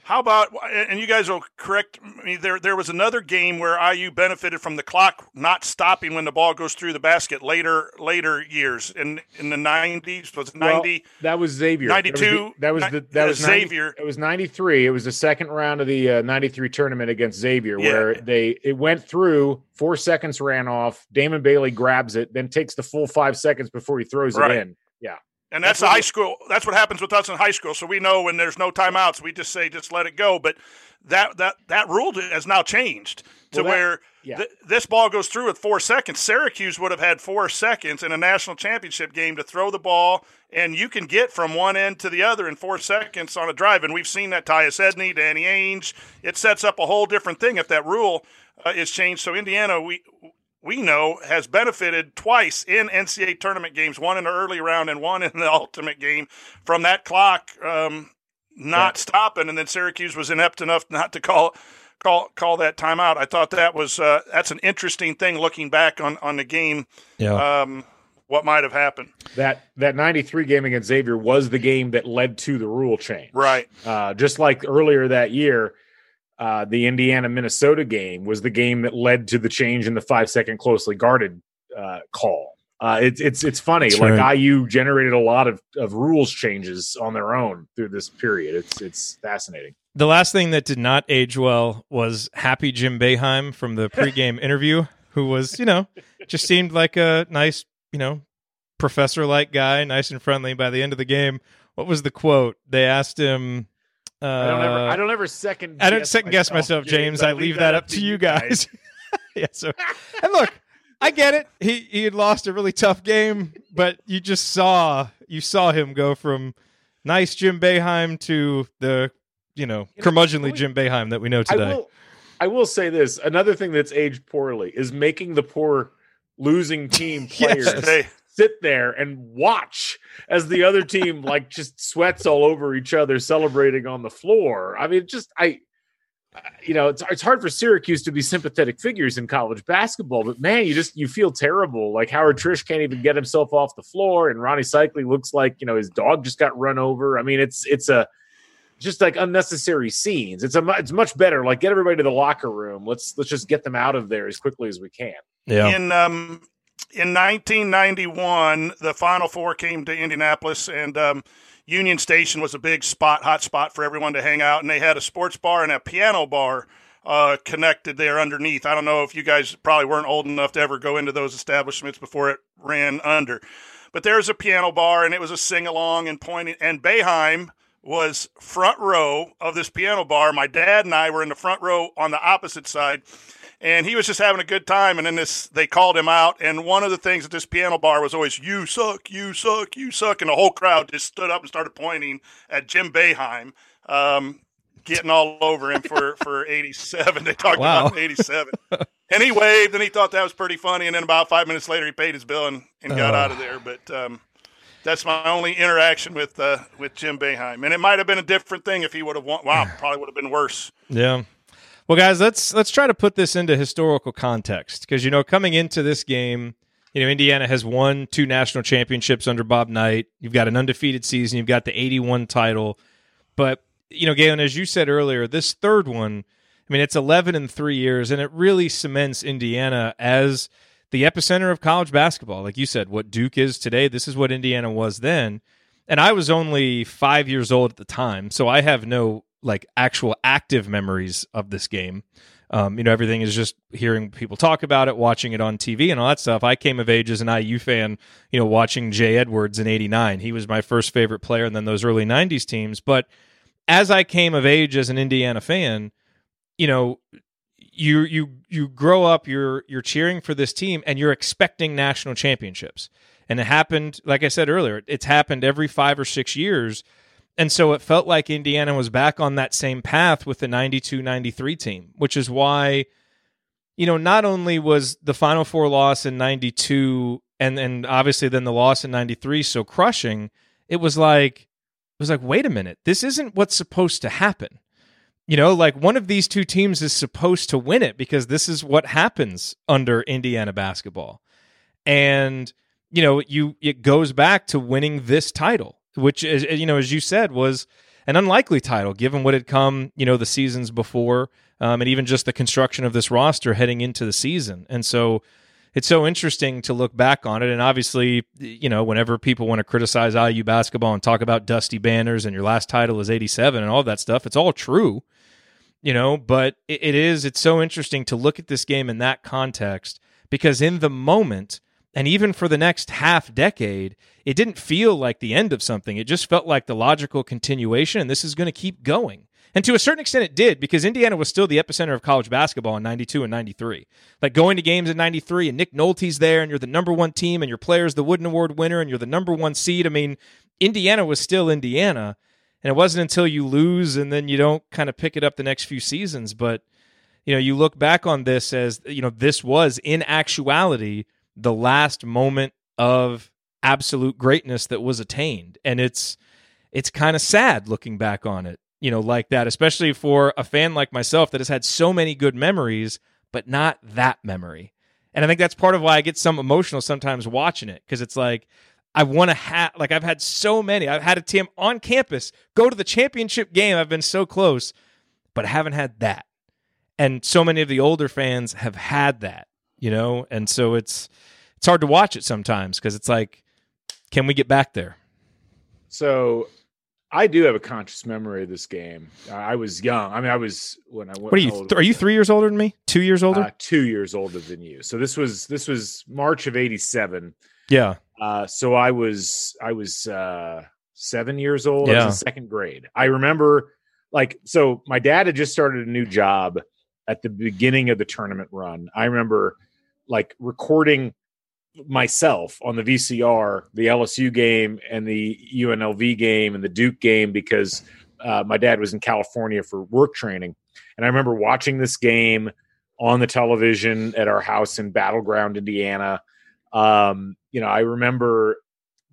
How about and you guys will correct me there there was another game where IU benefited from the clock not stopping when the ball goes through the basket later later years in in the 90s was it Well, 90 that was Xavier. That was the- 92, That was the that was 90 Xavier. It was ninety three. It was the second round of the uh, ninety three tournament against Xavier, Yeah. where they it went through four seconds ran off. Damon Bailey grabs it, then takes the full five seconds before he throws Right. it in. Yeah, And that's, That's high school. That's what happens with us in high school. So we know when there's no timeouts, we just say just let it go. But that that that rule has now changed to Well, that- where yeah. th- this ball goes through with four seconds. Syracuse would have had four seconds in a national championship game to throw the ball, and you can get from one end to the other in four seconds on a drive. And we've seen that Tyus Edney, Danny Ainge. It sets up a whole different thing if that rule uh, is changed. So Indiana, we we know has benefited twice in NCAA tournament games, one in the early round and one in the ultimate game, from that clock um, not stopping. And then Syracuse was inept enough not to call call call that timeout. I thought that was uh, that's an interesting thing looking back on on the game. Yeah, Um, what might have happened? that that ninety three game against Xavier was the game that led to the rule change. Right. Uh, just like earlier that year, uh, the Indiana Minnesota game was the game that led to the change in the five second closely guarded uh, call. Uh, it's it's it's funny. That's like right. IU generated a lot of, of rules changes on their own through this period. It's it's fascinating. the last thing that did not age well was Happy Jim Boeheim from the pregame interview, who was, you know, just seemed like a nice, you know, professor like guy, nice and friendly. By the end of the game, what was the quote? They asked him. Uh, I don't ever I don't ever second I don't second guess myself, James. I leave that up to you guys. yeah. So, and look, I get it. He he had lost a really tough game, but you just saw you saw him go from nice Jim Boeheim to the you know You curmudgeonly Jim Boeheim that we know I today. will I will say this. Another thing that's aged poorly is making the poor losing team players Hey, sit there and watch as the other team like just sweats all over each other celebrating on the floor. I mean, just I, I- you know, it's it's hard for Syracuse to be sympathetic figures in college basketball, but man, you just you feel terrible. Like Howard Triche can't even get himself off the floor, and Rony Seikaly looks like you know his dog just got run over. I mean, it's it's a just like unnecessary scenes. It's a it's much better. Like get everybody to the locker room. Let's let's just get them out of there as quickly as we can. yeah. in um, in 1991, the Final Four came to Indianapolis, and um, Union Station was a big spot, hot spot for everyone to hang out, and they had a sports bar and a piano bar uh, connected there underneath. I don't know if you guys probably weren't old enough to ever go into those establishments before it ran under, but there was a piano bar, and it was a sing along and pointing, and Boeheim was front row of this piano bar. My dad and I were in the front row on the opposite side and he was just having a good time. And then this, they called him out. And one of the things at this piano bar was always, "You suck, you suck, you suck," and the whole crowd just stood up and started pointing at Jim Boeheim, um, getting all over him for for '87. They talked Wow. about '87, and he waved and he thought that was pretty funny. And then about five minutes later, he paid his bill and, and got Oh. out of there. But um, that's my only interaction with uh, with Jim Boeheim, and it might have been a different thing if he would have won. Wow, probably would have been worse. Yeah. Well, guys, let's let's try to put this into historical context because you know coming into this game, you know Indiana has won two national championships under Bob Knight. You've got an undefeated season. You've got the '81 title, but you know, Galen, as you said earlier, this third one, I mean, it's 11 in three years, and it really cements Indiana as the epicenter of college basketball. Like you said, what Duke is today, this is what Indiana was then. And I was only five years old at the time, so I have no like actual active memories of this game. Um, you know, everything is just hearing people talk about it, watching it on TV, and all that stuff. I came of age as an IU fan, you know, watching Jay Edwards in '89. He was my first favorite player, and then those early '90s teams. But as I came of age as an Indiana fan, you know, you you you grow up, you're you're cheering for this team, and you're expecting national championships. And it happened, like I said earlier, it's happened every five or six years. And so it felt like Indiana was back on that same path with the 92 93 team, which is why, you know, not only was the Final Four loss in 92 and, and obviously then the loss in 93 so crushing, it was like, it was like, wait a minute, this isn't what's supposed to happen. You know, like one of these two teams is supposed to win it because this is what happens under Indiana basketball. And, you know, you it goes back to winning this title, which is you know, as you said, was an unlikely title given what had come, you know, the seasons before, um, and even just the construction of this roster heading into the season. And so it's so interesting to look back on it. And obviously, you know, whenever people want to criticize IU basketball and talk about dusty banners and your last title is 87 and all that stuff, it's all true you know, but it, it is, it's so interesting to look at this game in that context because in the moment, and even for the next half decade, it didn't feel like the end of something. It just felt like the logical continuation, and this is going to keep going. And to a certain extent, it did because Indiana was still the epicenter of college basketball in 92 and 93. Like going to games in 93 and Nick Nolte's there and you're the number one team and your player's the Wooden Award winner and you're the number one seed. I mean, Indiana was still Indiana. And it wasn't until you lose and then you don't kind of pick it up the next few seasons. But, you know, you look back on this as, you know, this was in actuality the last moment of absolute greatness that was attained. And it's, it's kind of sad looking back on it, you know, like that, especially for a fan like myself that has had so many good memories, but not that memory. And I think that's part of why I get some emotional sometimes watching it because it's like I want to have like I've had so many. I've had a team on campus go to the championship game. I've been so close, but I haven't had that. And so many of the older fans have had that, you know? And so it's it's hard to watch it sometimes because it's like can we get back there? So I do have a conscious memory of this game. I was young. I mean, I was when I went. What are you? Are you three years older than me? Two years older? Uh, two years older than you. So this was this was March of '87. Yeah. Uh, so I was I was uh, seven years old. Yeah. I was in second grade. I remember like so my dad had just started a new job at the beginning of the tournament run. I remember like recording myself on the VCR, the LSU game and the UNLV game and the Duke game because uh, my dad was in California for work training. And I remember watching this game on the television at our house in Battleground, Indiana. Um, you know, I remember,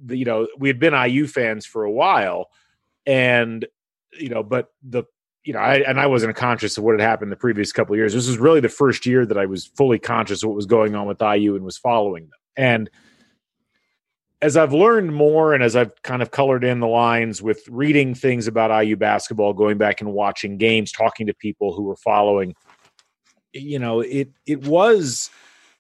the, you know, we had been IU fans for a while, and you know, but the you know, I and I wasn't conscious of what had happened the previous couple of years. This was really the first year that I was fully conscious of what was going on with IU and was following them. And as I've learned more and as I've kind of colored in the lines with reading things about IU basketball, going back and watching games, talking to people who were following, you know, it it was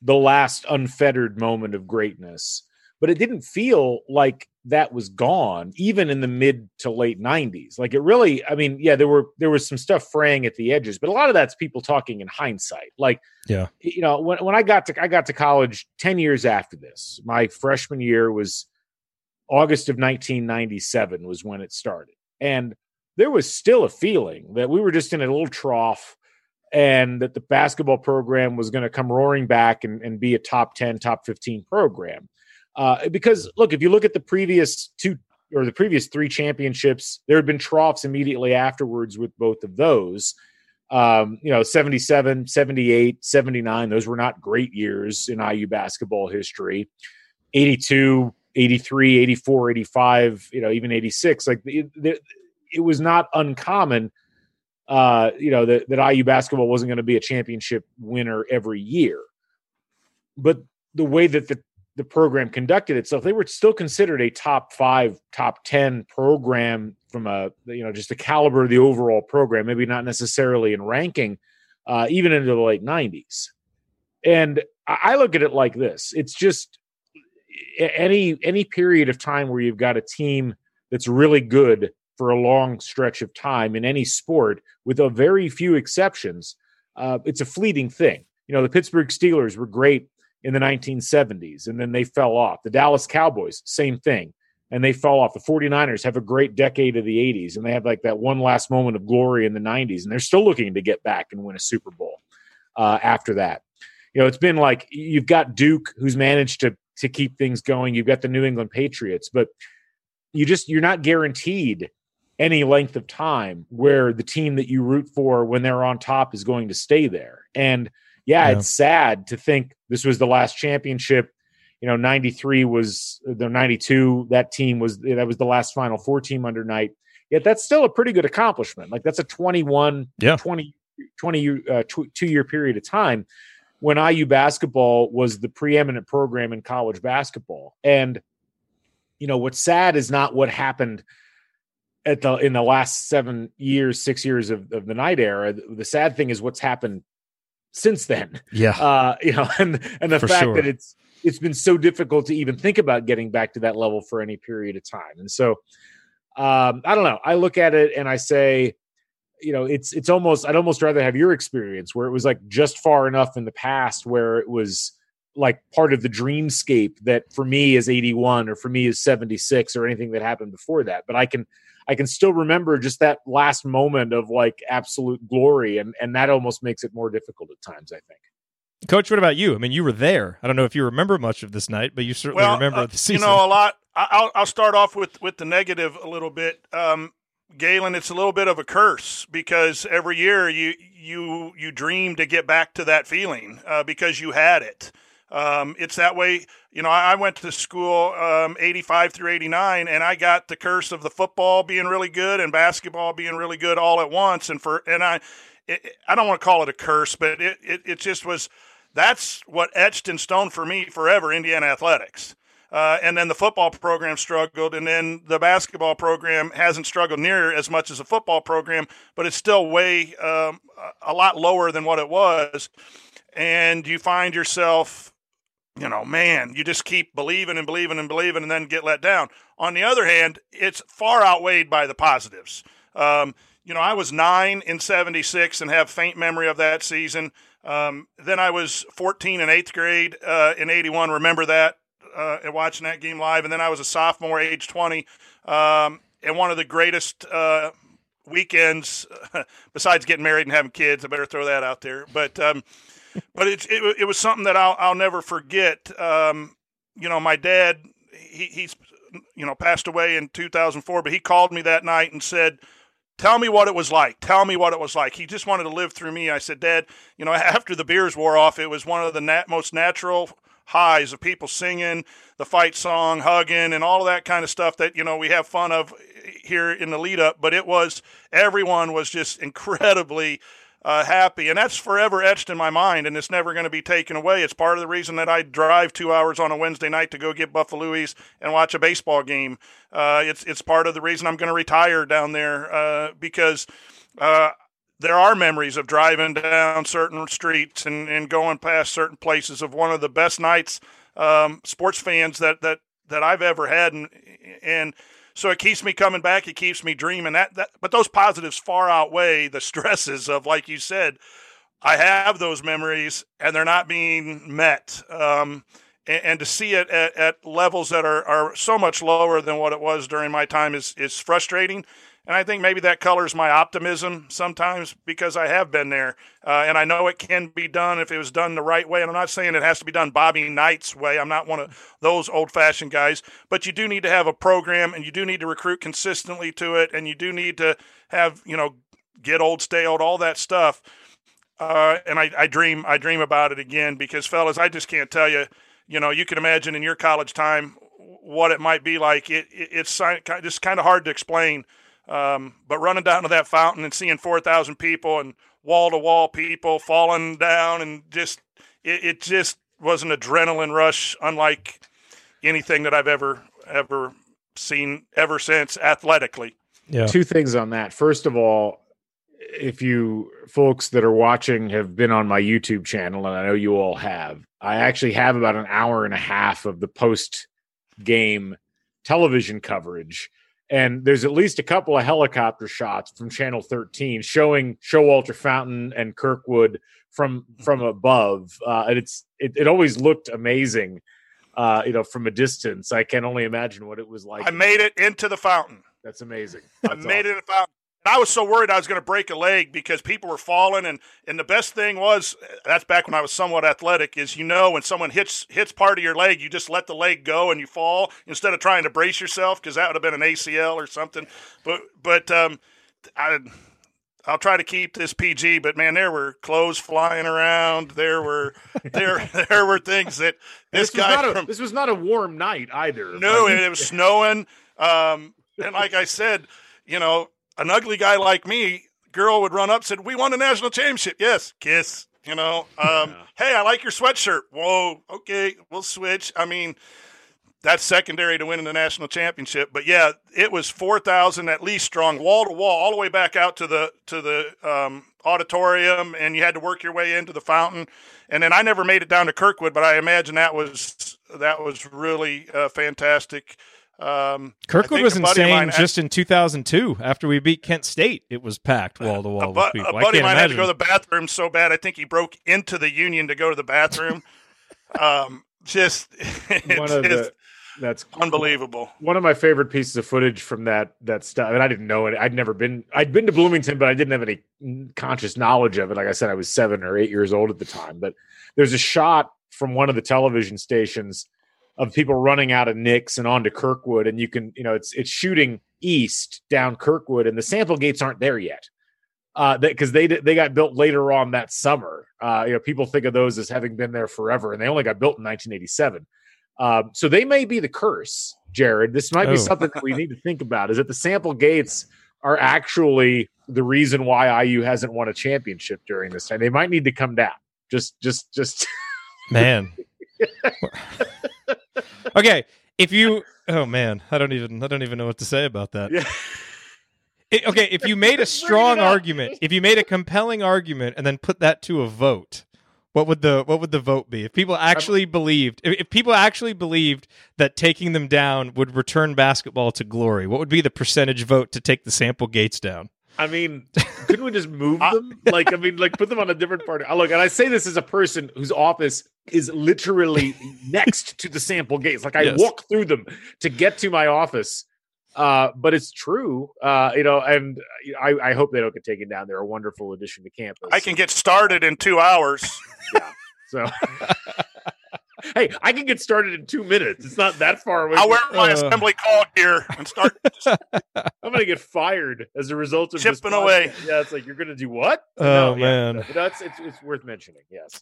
the last unfettered moment of greatness. But it didn't feel like that was gone, even in the mid to late '90s. Like it really, I mean, yeah, there were there was some stuff fraying at the edges, but a lot of that's people talking in hindsight. Like, yeah, you know, when when I got to I got to college ten years after this, my freshman year was August of 1997 was when it started, and there was still a feeling that we were just in a little trough and that the basketball program was going to come roaring back and, and, be a top 10 top 15 program uh, because look if you look at the previous two or the previous three championships there had been troughs immediately afterwards with both of those um, you know 77 78 79 those were not great years in iu basketball history 82 83 84 85 you know even 86 like it, it was not uncommon uh, you know, that, that IU basketball wasn't going to be a championship winner every year. But the way that the, the program conducted itself, they were still considered a top five, top 10 program from a, you know, just the caliber of the overall program, maybe not necessarily in ranking, uh, even into the late 90s. And I look at it like this it's just any any period of time where you've got a team that's really good for a long stretch of time in any sport, with a very few exceptions, uh, it's a fleeting thing. You know, the Pittsburgh Steelers were great in the 1970s, and then they fell off. The Dallas Cowboys, same thing, and they fell off. The 49ers have a great decade of the 80s, and they have like that one last moment of glory in the 90s, and they're still looking to get back and win a Super Bowl uh, after that. You know, it's been like you've got Duke, who's managed to to keep things going. You've got the New England Patriots, but you just you're not guaranteed any length of time where the team that you root for when they're on top is going to stay there. And yeah, Yeah. it's sad to think this was the last championship. You know, 93 was the 92. That team was that was the last final four team under Knight. Yet that's still a pretty good accomplishment. Like that's a 21, Yeah. 20, 20 uh, tw- two year period of time when IU basketball was the preeminent program in college basketball. And you know, what's sad is not what happened at the in the last seven years, six years of, of the Knight era. The, the sad thing is what's happened since then. Yeah. Uh, you know, and and the For fact sure. that it's it's been so difficult to even think about getting back to that level for any period of time. And so um, I don't know. I look at it and I say, you know, it's it's almost I'd almost rather have your experience where it was like just far enough in the past where it was like part of the dreamscape that for me is 81 or for me is 76 or anything that happened before that. But I can I can still remember just that last moment of like absolute glory and and that almost makes it more difficult at times, I think. Coach, what about you? I mean, you were there. I don't know if you remember much of this night, but you certainly well, remember uh, the season. You know, a lot. I- I'll I'll start off with with the negative a little bit. Um, Galen, it's a little bit of a curse because every year you you you dream to get back to that feeling uh, because you had it. Um, it's that way. You know, I I went to school um, 85 through 89, and I got the curse of the football being really good and basketball being really good all at once. And for and I, it, I don't want to call it a curse, but it, it it just was. That's what etched in stone for me forever. Indiana athletics. Uh, and then the football program struggled, and then the basketball program hasn't struggled near as much as the football program, but it's still way um, a a lot lower than what it was. And you find yourself, you know, man, you just keep believing and believing and believing, and then get let down. On the other hand, it's far outweighed by the positives. Um, you know, I was nine in '76 and have faint memory of that season. Um, then I was 14 in eighth grade uh, in '81. Remember that uh, and watching that game live. And then I was a sophomore, age 20, um, and one of the greatest uh, weekends besides getting married and having kids. I better throw that out there. But um, but it's it, it was something that I'll I'll never forget. Um, you know, my dad he, he's you know passed away in 2004, but he called me that night and said. Tell me what it was like. Tell me what it was like. He just wanted to live through me. I said, Dad, you know, after the beers wore off, it was one of the nat- most natural highs of people singing the fight song, hugging, and all of that kind of stuff that you know we have fun of here in the lead up. But it was everyone was just incredibly uh, happy, and that's forever etched in my mind, and it's never going to be taken away. It's part of the reason that I drive two hours on a Wednesday night to go get Buffalouie's and watch a baseball game. Uh, it's it's part of the reason I'm going to retire down there uh, because. Uh, there are memories of driving down certain streets and, and going past certain places of one of the best nights um, sports fans that, that, that I've ever had. And, and so it keeps me coming back. It keeps me dreaming that, that, but those positives far outweigh the stresses of, like you said, I have those memories and they're not being met. Um, and, and to see it at, at levels that are, are so much lower than what it was during my time is, is frustrating. And I think maybe that colors my optimism sometimes because I have been there. Uh, and I know it can be done if it was done the right way. And I'm not saying it has to be done Bobby Knight's way. I'm not one of those old fashioned guys. But you do need to have a program and you do need to recruit consistently to it. And you do need to have, you know, get old, stay old, all that stuff. Uh, and I, I dream, I dream about it again because, fellas, I just can't tell you. You know, you can imagine in your college time what it might be like. It, it it's just kind of hard to explain. Um, but running down to that fountain and seeing 4,000 people and wall to wall people falling down and just, it, it just was an adrenaline rush unlike anything that I've ever, ever seen ever since athletically. yeah. Two things on that. First of all, if you folks that are watching have been on my YouTube channel, and I know you all have, I actually have about an hour and a half of the post game television coverage. And there's at least a couple of helicopter shots from Channel 13 showing Showalter Fountain and Kirkwood from from above. Uh, and it's it, it always looked amazing, uh, you know, from a distance. I can only imagine what it was like. I made it into the fountain. That's amazing. I made awesome. it the fountain. I was so worried I was going to break a leg because people were falling, and and the best thing was that's back when I was somewhat athletic. Is you know when someone hits hits part of your leg, you just let the leg go and you fall instead of trying to brace yourself because that would have been an ACL or something. But but um, I. I'll try to keep this PG, but man, there were clothes flying around. There were there there were things that this, this guy was not from a, this was not a warm night either. no, and it was snowing. Um, and like I said, you know, an ugly guy like me, girl would run up and said, "We won a national championship." Yes, kiss. You know, um, hey, I like your sweatshirt. Whoa, okay, we'll switch. I mean, that's secondary to winning the national championship. But yeah, it was four thousand at least strong, wall to wall, all the way back out to the to the um, auditorium, and you had to work your way into the fountain. And then I never made it down to Kirkwood, but I imagine that was that was really uh, fantastic. Um, Kirkwood was a buddy of insane mine- just in 2002 after we beat Kent State. It was packed wall to a, wall bu- with people. a I buddy can't of mine had to go to the bathroom so bad. I think he broke into the union to go to the bathroom. um, just, it's one of just the that's unbelievable. one of my favorite pieces of footage from that that stuff. And I didn't know it. I'd never been. I'd been to Bloomington, but I didn't have any conscious knowledge of it. Like I said, I was seven or eight years old at the time. But there's a shot from one of the television stations of people running out of Nick's and onto Kirkwood, and you can, you know, it's it's shooting east down Kirkwood, and the sample gates aren't there yet. Uh, because they they got built later on that summer. Uh, you know, people think of those as having been there forever, and they only got built in 1987. Um, so they may be the curse, Jerod. This might Oh. be something that we need to think about. Is that the sample gates are actually the reason why IU hasn't won a championship during this time? They might need to come down. Just, just, just. Man. okay, if you oh man, I don't even I don't even know what to say about that. Yeah. I- okay, if you made a strong argument, if you made a compelling argument and then put that to a vote, what would the what would the vote be? If people actually believed if, if people actually believed that taking them down would return basketball to glory, what would be the percentage vote to take the sample gates down? I mean, couldn't we just move them? Like, I mean, like put them on a different part. I Look, and I say this as a person whose office is literally next to the sample gates. Like, I Yes. walk through them to get to my office. Uh, but it's true, uh, you know, and I, I hope they don't get taken down. They're a wonderful addition to campus. I can get started in two hours. Yeah. So. hey, I can get started in two minutes. It's not that far away. I'll wear my Uh. assembly call gear and start. I'm gonna get fired as a result of this Chipping away. Yeah, it's like you're gonna do what? Oh, yeah, man. but that's it's, it's worth mentioning. Yes.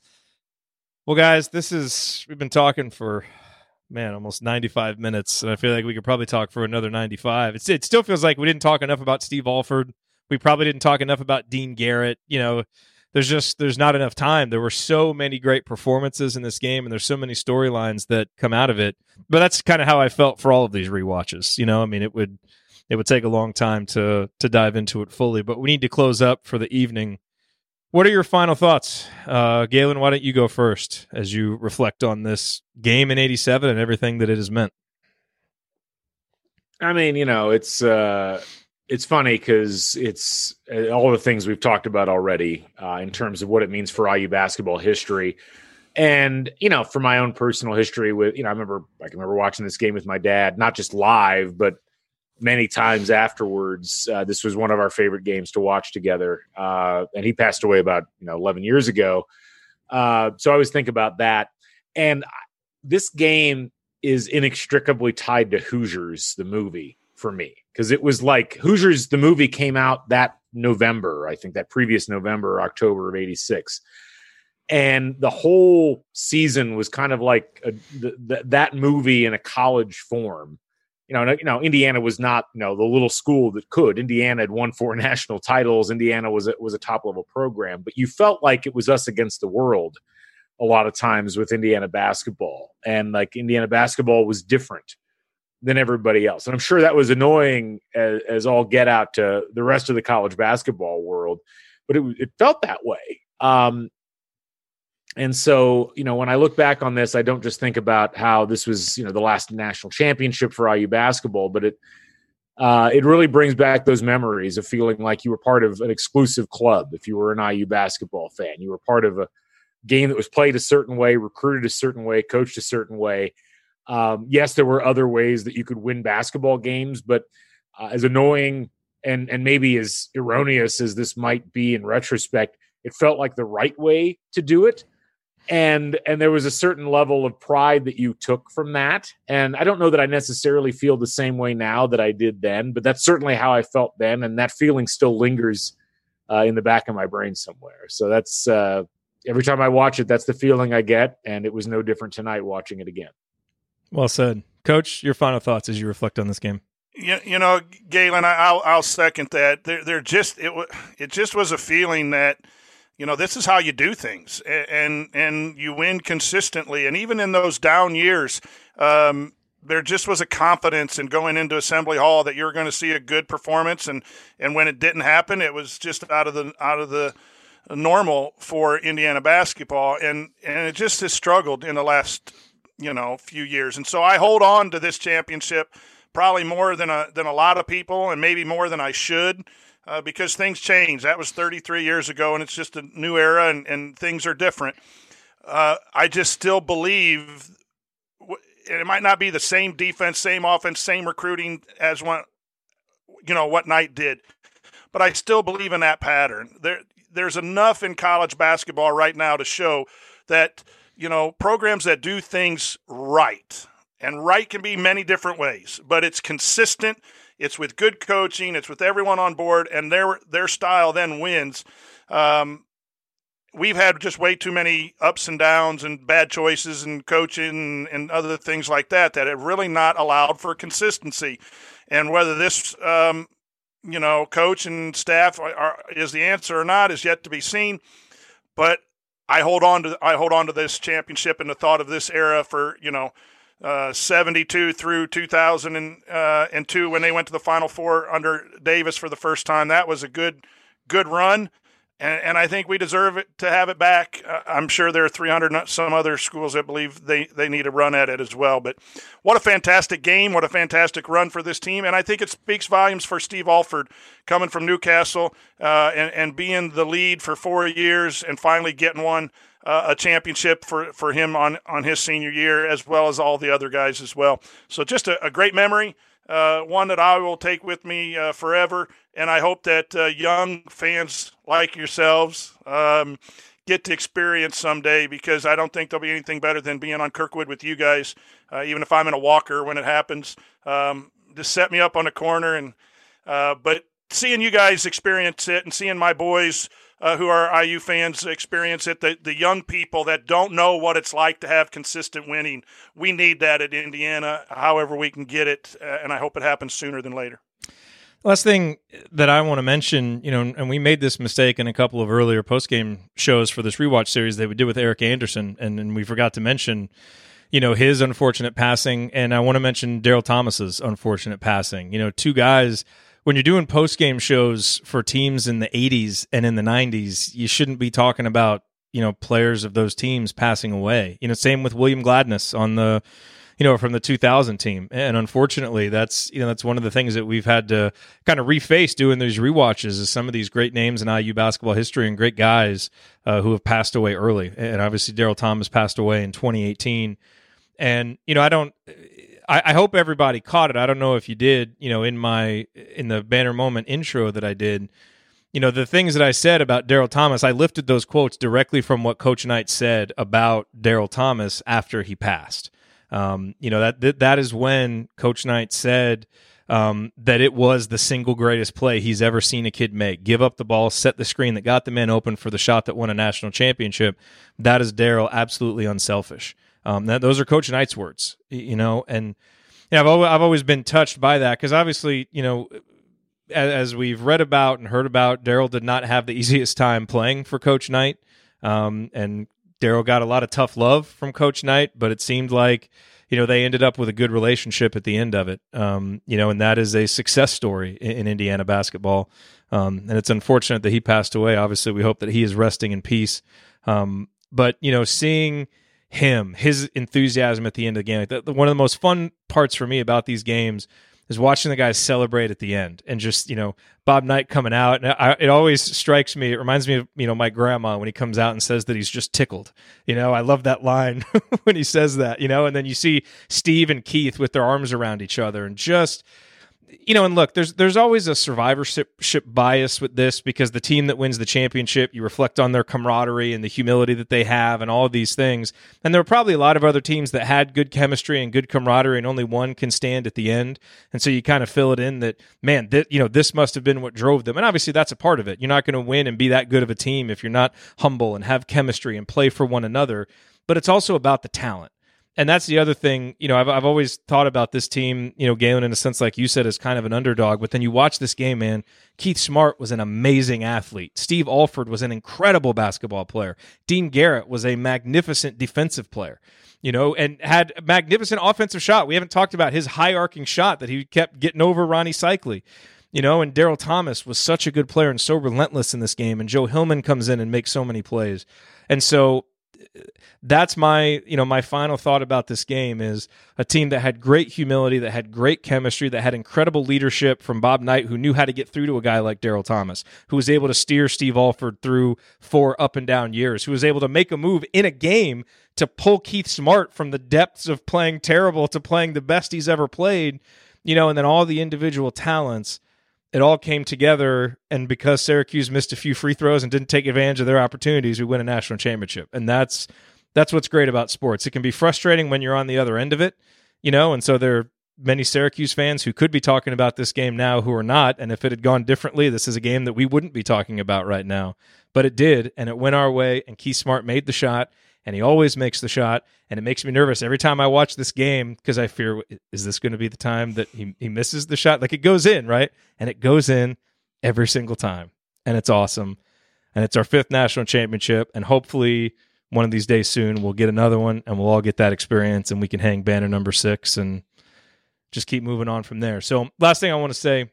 Well, guys, this is we've been talking for man almost 95 minutes, and I feel like we could probably talk for another 95. It's, it still feels like we didn't talk enough about Steve Alford. We probably didn't talk enough about Dean Garrett. You know, there's just there's not enough time. There were so many great performances in this game, and there's so many storylines that come out of it. But that's kind of how I felt for all of these rewatches. You know, I mean, it would it would take a long time to to dive into it fully, but we need to close up for the evening. What are your final thoughts, uh, Galen? Why don't you go first as you reflect on this game in '87 and everything that it has meant? I mean, you know, it's uh it's funny because it's uh, all the things we've talked about already uh, in terms of what it means for IU basketball history, and you know, for my own personal history with you know, I remember I can remember watching this game with my dad, not just live, but many times afterwards. Uh, this was one of our favorite games to watch together, uh, and he passed away about you know 11 years ago. Uh, so I always think about that, and this game is inextricably tied to Hoosiers, the movie, for me. Because it was like Hoosiers, the movie came out that November, I think that previous November, October of 86. And the whole season was kind of like a, that movie in a college form. You know, you know, Indiana was not, you know, the little school that could. Indiana had won four national titles. Indiana was a, was a top level program, but you felt like it was us against the world a lot of times with Indiana basketball. And like Indiana basketball was different than everybody else. And I'm sure that was annoying as, as all get out to the rest of the college basketball world, but it, it felt that way. Um, and so, you know, when I look back on this, I don't just think about how this was, you know, the last national championship for IU basketball, but it, uh, it really brings back those memories of feeling like you were part of an exclusive club. If you were an IU basketball fan, you were part of a game that was played a certain way, recruited a certain way, coached a certain way. Um, yes, there were other ways that you could win basketball games, but uh, as annoying and and maybe as erroneous as this might be in retrospect, it felt like the right way to do it and and there was a certain level of pride that you took from that. And i don't know that i necessarily feel the same way now that i did then but that's certainly how i felt then. And that feeling still lingers uh, in the back of my brain somewhere. So that's uh, every time i watch it that's the feeling i get. And it was no different tonight watching it again. Well said. Coach your final thoughts as you reflect on this game. You, you know galen i'll i'll second that. There, there just it, it just was a feeling that you know this is how you do things. And and you win consistently. And even in those down years um, there just was a confidence in going into assembly hall that you're going to see a good performance. And and when it didn't happen it was just out of the out of the normal for Indiana basketball. And and it just has struggled in the last you know few years. And so I hold on to this championship probably more than a than a lot of people and maybe more than I should uh, because things change. That was 33 years ago, and it's just a new era, and, and things are different. Uh, I just still believe, and it might not be the same defense, same offense, same recruiting as what you know what Knight did, but I still believe in that pattern. There, there's enough in college basketball right now to show that you know programs that do things right, and right can be many different ways, but it's consistent it's with good coaching. It's with everyone on board, and their their style then wins. Um, we've had just way too many ups and downs and bad choices and coaching and other things like that that have really not allowed for consistency. And whether this, um, you know, coach and staff are, are, is the answer or not is yet to be seen. But I hold on to I hold on to this championship and the thought of this era for you know uh, 72 through 2002 uh, when they went to the Final Four under Davis for the first time. That was a good, good run, and, and I think we deserve it to have it back. Uh, I'm sure there are 300 some other schools that believe they they need a run at it as well. But what a fantastic game! What a fantastic run for this team, and I think it speaks volumes for Steve Alford coming from New Castle uh, and and being the lead for four years and finally getting one uh, a championship for, for him on, on his senior year, as well as all the other guys as well. So just a, a great memory, uh, one that I will take with me uh, forever. And I hope that uh, young fans like yourselves um, get to experience someday because I don't think there'll be anything better than being on Kirkwood with you guys, uh, even if I'm in a walker when it happens. Um, just set me up on a corner and uh, but seeing you guys experience it and seeing my boys uh, who are IU fans experience it. The, the young people that don't know what it's like to have consistent winning. We need that at Indiana, however we can get it, uh, and I hope it happens sooner than later. Last thing that I want to mention, you know, and we made this mistake in a couple of earlier post game shows for this rewatch series that we did with Eric Anderson, and, and we forgot to mention, you know, his unfortunate passing, and I want to mention Daryl Thomas's unfortunate passing. You know, two guys when you're doing post game shows for teams in the 80s and in the 90s, you shouldn't be talking about you know players of those teams passing away. You know, same with William Gladness on the you know from the 2000 team, and unfortunately, that's you know that's one of the things that we've had to kind of reface doing these re-watches is some of these great names in IU basketball history and great guys uh, who have passed away early, and obviously Daryl Thomas passed away in 2018. And you know, I don't I, I, hope everybody caught it. I don't know if you did. You know, in my in the banner moment intro that I did, you know, the things that I said about Daryl Thomas, I lifted those quotes directly from what Coach Knight said about Daryl Thomas after he passed. Um, you know that, that that is when Coach Knight said. Um, that it was the single greatest play he's ever seen a kid make. Give up the ball, set the screen that got the men open for the shot that won a national championship. That is Daryl absolutely unselfish. Um, that, those are Coach Knight's words, you know, and yeah, I've always, I've always been touched by that because obviously, you know, as, as, we've read about and heard about, Daryl did not have the easiest time playing for Coach Knight, um, and Daryl got a lot of tough love from Coach Knight, but it seemed like you know they ended up with a good relationship at the end of it, um, you know, and that is a success story in, in Indiana basketball. Um, and it's unfortunate that he passed away. Obviously, we hope that he is resting in peace. Um, but you know, seeing him, his enthusiasm at the end of the game. the, one of the most fun parts for me about these games is watching the guys celebrate at the end and just you know Bob Knight coming out. And I, it always strikes me. It reminds me of you know my grandma when he comes out and says that he's just tickled. You know, I love that line when he says that. You know, and then you see Steve and Keith with their arms around each other and just you know, and look, there's there's always a survivorship bias with this because the team that wins the championship, you reflect on their camaraderie and the humility that they have and all of these things. And there are probably a lot of other teams that had good chemistry and good camaraderie, and only one can stand at the end. And so you kind of fill it in that, man, th- you know, this must have been what drove them. And obviously, that's a part of it. You're not going to win and be that good of a team if you're not humble and have chemistry and play for one another. But it's also about the talent and that's the other thing. You know, I've I've always thought about this team. You know, Galen in a sense, like you said, as kind of an underdog. But then you watch this game, man. Keith Smart was an amazing athlete. Steve Alford was an incredible basketball player. Dean Garrett was a magnificent defensive player. You know, and had a magnificent offensive shot. We haven't talked about his high arcing shot that he kept getting over Rony Seikaly. You know, and Daryl Thomas was such a good player and so relentless in this game. And Joe Hillman comes in and makes so many plays. And so that's my you know my final thought about this game is a team that had great humility that had great chemistry that had incredible leadership from bob knight who knew how to get through to a guy like daryl thomas who was able to steer steve alford through four up and down years who was able to make a move in a game to pull keith smart from the depths of playing terrible to playing the best he's ever played you know and then all the individual talents it all came together and because Syracuse missed a few free throws and didn't take advantage of their opportunities, we win a national championship. And that's that's what's great about sports. It can be frustrating when you're on the other end of it, you know, and so there are many Syracuse fans who could be talking about this game now who are not. And if it had gone differently, this is a game that we wouldn't be talking about right now. But it did, and it went our way, and Keith Smart made the shot, and he always makes the shot, and it makes me nervous every time I watch this game because I fear is this going to be the time that he he misses the shot? Like it goes in, right? And it goes in every single time. And it's awesome. And it's our fifth national championship and hopefully one of these days soon we'll get another one and we'll all get that experience and we can hang banner number 6 and just keep moving on from there. So, last thing I want to say,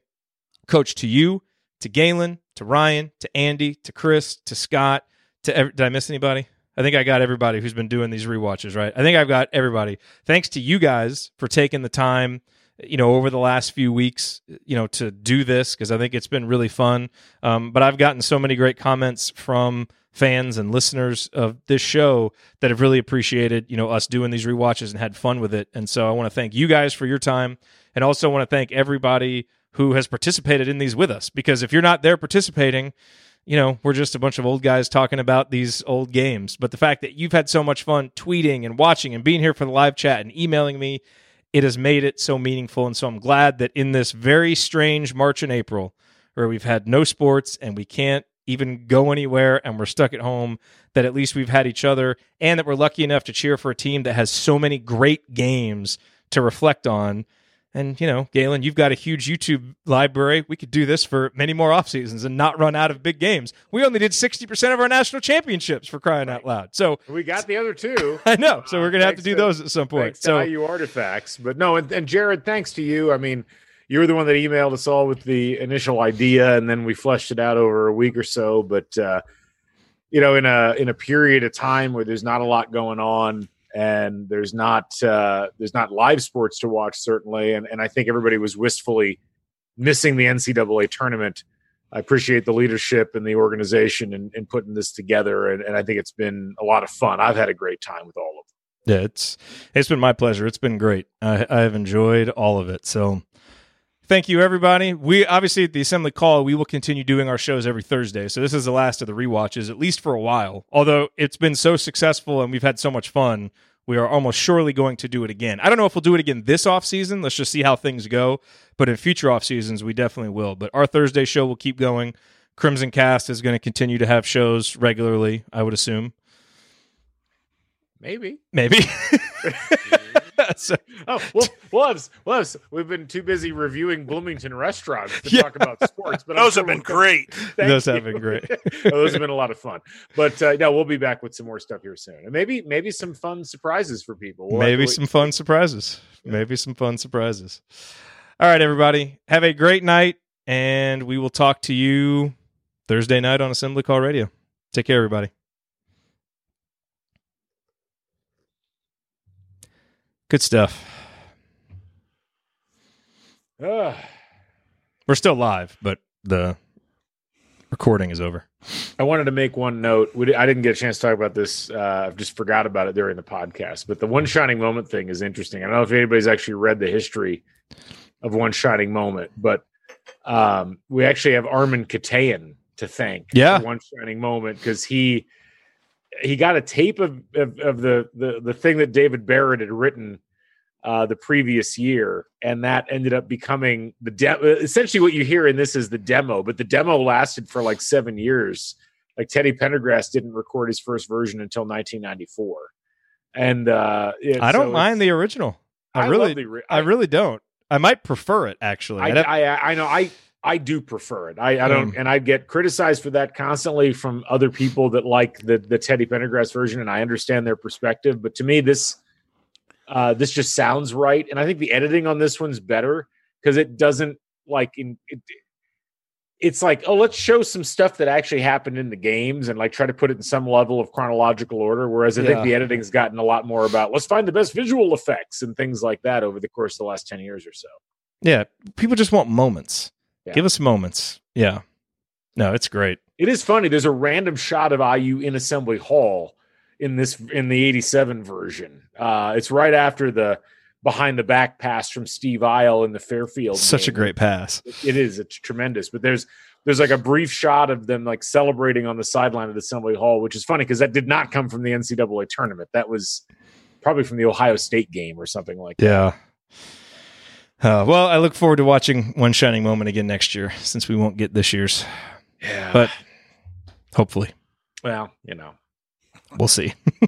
coach to you, to Galen, to Ryan, to Andy, to Chris, to Scott, to every, did I miss anybody? I think I got everybody who's been doing these re-watches, right? I think I've got everybody. Thanks to you guys for taking the time, you know, over the last few weeks, you know, to do this because I think it's been really fun. Um, but I've gotten so many great comments from fans and listeners of this show that have really appreciated, you know, us doing these re-watches and had fun with it. And so I want to thank you guys for your time, and also want to thank everybody who has participated in these with us because if you're not there participating you know, we're just a bunch of old guys talking about these old games. But the fact that you've had so much fun tweeting and watching and being here for the live chat and emailing me, it has made it so meaningful. And so I'm glad that in this very strange March and April, where we've had no sports and we can't even go anywhere and we're stuck at home, that at least we've had each other and that we're lucky enough to cheer for a team that has so many great games to reflect on and, you know, Galen, you've got a huge YouTube library. We could do this for many more off seasons and not run out of big games. We only did 60% of our national championships for crying out loud. So we got the other two. I know. So we're going to have to do those at some point. so you artifacts. But no, and, and Jerod, thanks to you. I mean, you were the one that emailed us all with the initial idea and then we fleshed it out over a week or so. But, uh, you know, in a in a period of time where there's not a lot going on, and there's not uh, there's not live sports to watch certainly, and and I think everybody was wistfully missing the NCAA tournament. I appreciate the leadership and the organization and, in putting this together, and, and I think it's been a lot of fun. I've had a great time with all of them. Yeah, it's it's been my pleasure. It's been great. I, I have enjoyed all of it. So thank you everybody. We obviously at the assembly call we will continue doing our shows every thursday so this is the last of the re-watches at least for a while. Although it's been so successful and we've had so much fun we are almost surely going to do it again. I don't know if we'll do it again this off season let's just see how things go. But in future off seasons we definitely will. But our thursday show will keep going. Crimson cast is going to continue to have shows regularly i would assume. Maybe. Maybe so, oh, well, Loves, Loves, we've been too busy reviewing Bloomington restaurants to yeah. talk about sports. But those sure have been great. those you. have been great. those have been a lot of fun. But uh, yeah, we'll be back with some more stuff here soon, and maybe maybe some fun surprises for people. We'll maybe some fun surprises. Yeah. Maybe some fun surprises. All right, everybody, have a great night, and we will talk to you Thursday night on Assembly Call Radio. Take care, everybody. Good stuff. Uh, We're still live, but the recording is over. I wanted to make one note. We, I didn't get a chance to talk about this. Uh, I've just forgot about it during the podcast. But the one shining moment thing is interesting. I don't know if anybody's actually read the history of one shining moment, but um, we actually have Armin Keteyian to thank Yeah. for one shining moment because he he got a tape of, of, of the, the the thing that David Barrett had written uh, the previous year, and that ended up becoming the de- essentially what you hear in this is the demo, but the demo lasted for like seven years. Like Teddy Pendergrass didn't record his first version until 1994, and uh, it- I don't so mind the original. I, I really, ori- I, I- really don't. I might prefer it actually. I, I, I know I I do prefer it. I, I don't, Mm. and I get criticized for that constantly from other people that like the the Teddy Pendergrass version, and I understand their perspective. But to me, this uh, this just sounds right, and I think the editing on this one's better because it doesn't like in. It, it's like, oh, let's show some stuff that actually happened in the games and like try to put it in some level of chronological order. Whereas I Yeah. think the editing's gotten a lot more about let's find the best visual effects and things like that over the course of the last 10 years or so. yeah, people just want moments. Yeah. Give us moments. Yeah. No, it's great. It is funny. There's a random shot of IU in Assembly Hall in this in the '87 version. Uh, it's right after the behind the back pass from Steve Eyl in the Fairfield. Such a great pass. It is. It's tremendous. But there's there's like a brief shot of them like celebrating on the sideline of the Assembly Hall, which is funny because that did not come from the NCAA tournament. That was probably from the Ohio State game or something like that. Yeah. Uh, well, I look forward to watching One Shining Moment again next year since we won't get this year's, Yeah. but hopefully well, you know. we'll see.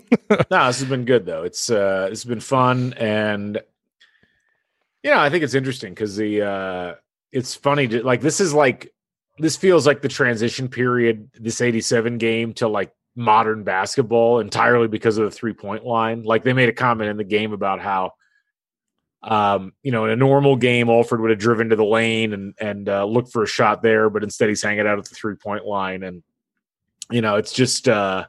no, this has been good though. It's uh it's been fun and yeah, I think it's interesting because the uh it's funny to like this is like this feels like the transition period, this 87 game to like modern basketball entirely because of the three point line. Like they made a comment in the game about how um, you know, in a normal game, Alford would have driven to the lane and and uh, looked for a shot there, but instead he's hanging out at the three point line, and you know, it's just uh,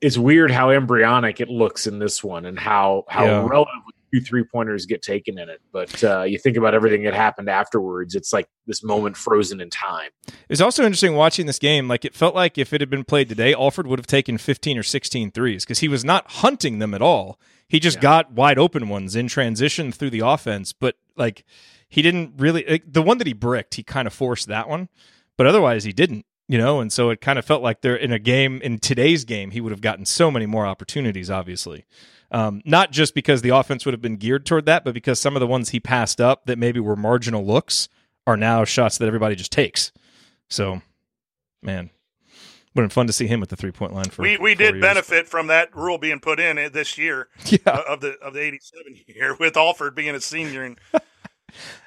it's weird how embryonic it looks in this one, and how how Yeah. relatively few three pointers get taken in it. But uh, you think about everything that happened afterwards, it's like this moment frozen in time. It's also interesting watching this game. Like it felt like if it had been played today, Alford would have taken 15 or 16 threes because he was not hunting them at all. He just Yeah. got wide open ones in transition through the offense, but like he didn't really like, the one that he bricked, he kind of forced that one, but otherwise he didn't, you know, and so it kind of felt like they're in a game in today's game, he would have gotten so many more opportunities, obviously. Um, not just because the offense would have been geared toward that, but because some of the ones he passed up that maybe were marginal looks are now shots that everybody just takes. So, man, would have been fun to see him at the three point line for. we we four did years. benefit from that rule being put in this year Yeah, uh, of the of the 87 year with Alford being a senior and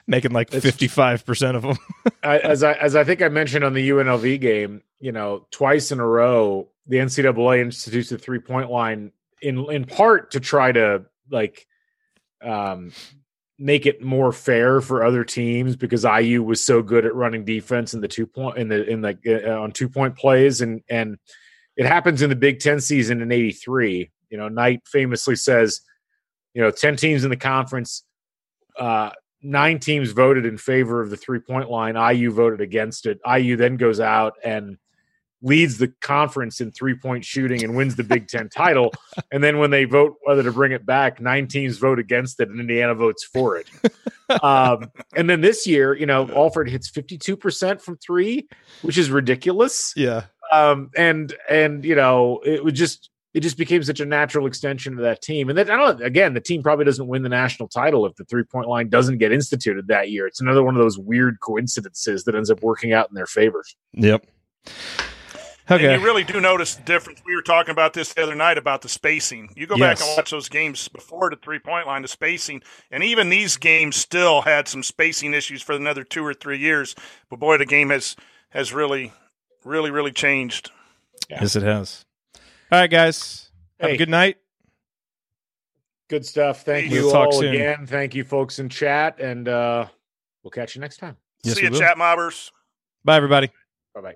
making like fifty five percent of them. I, as I as I think I mentioned on the UNLV game, you know, twice in a row, the NCAA institutes the three point line in in part to try to like um make it more fair for other teams because IU was so good at running defense in the two point in the in the uh, on two point plays. And and it happens in the Big 10 season in 83 you know Knight famously says you know 10 teams in the conference uh nine teams voted in favor of the three point line IU voted against it. IU then goes out and leads the conference in three point shooting and wins the Big Ten title. And then when they vote whether to bring it back, nine teams vote against it and Indiana votes for it. um, and then this year, you know, Alford hits 52% from three, which is ridiculous. yeah, Um, and, and, you know, it would just, it just became such a natural extension of that team. And then I don't again, the team probably doesn't win the national title if the three point line doesn't get instituted that year. It's another one of those weird coincidences that ends up working out in their favor. yep. And Okay, you really do notice the difference. We were talking about this the other night about the spacing. You go back and watch those games before the three point line, the spacing, and even these games still had some spacing issues for another two or three years. But boy, the game has has really, really, really changed. yes, it has. All right, guys, have a good night. Good stuff. Thank We'll you talk all soon. again. Thank you, folks in chat, and uh, we'll catch you next time. Yes, See you, will. chat mobbers. Bye, everybody. Bye bye.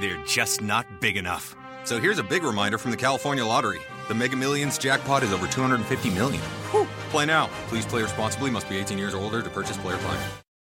They're just not big enough. So here's a big reminder from the California Lottery. The Mega Millions jackpot is over 250 million. Whew. Play now. Please play responsibly. Must be 18 years or older to purchase player plan.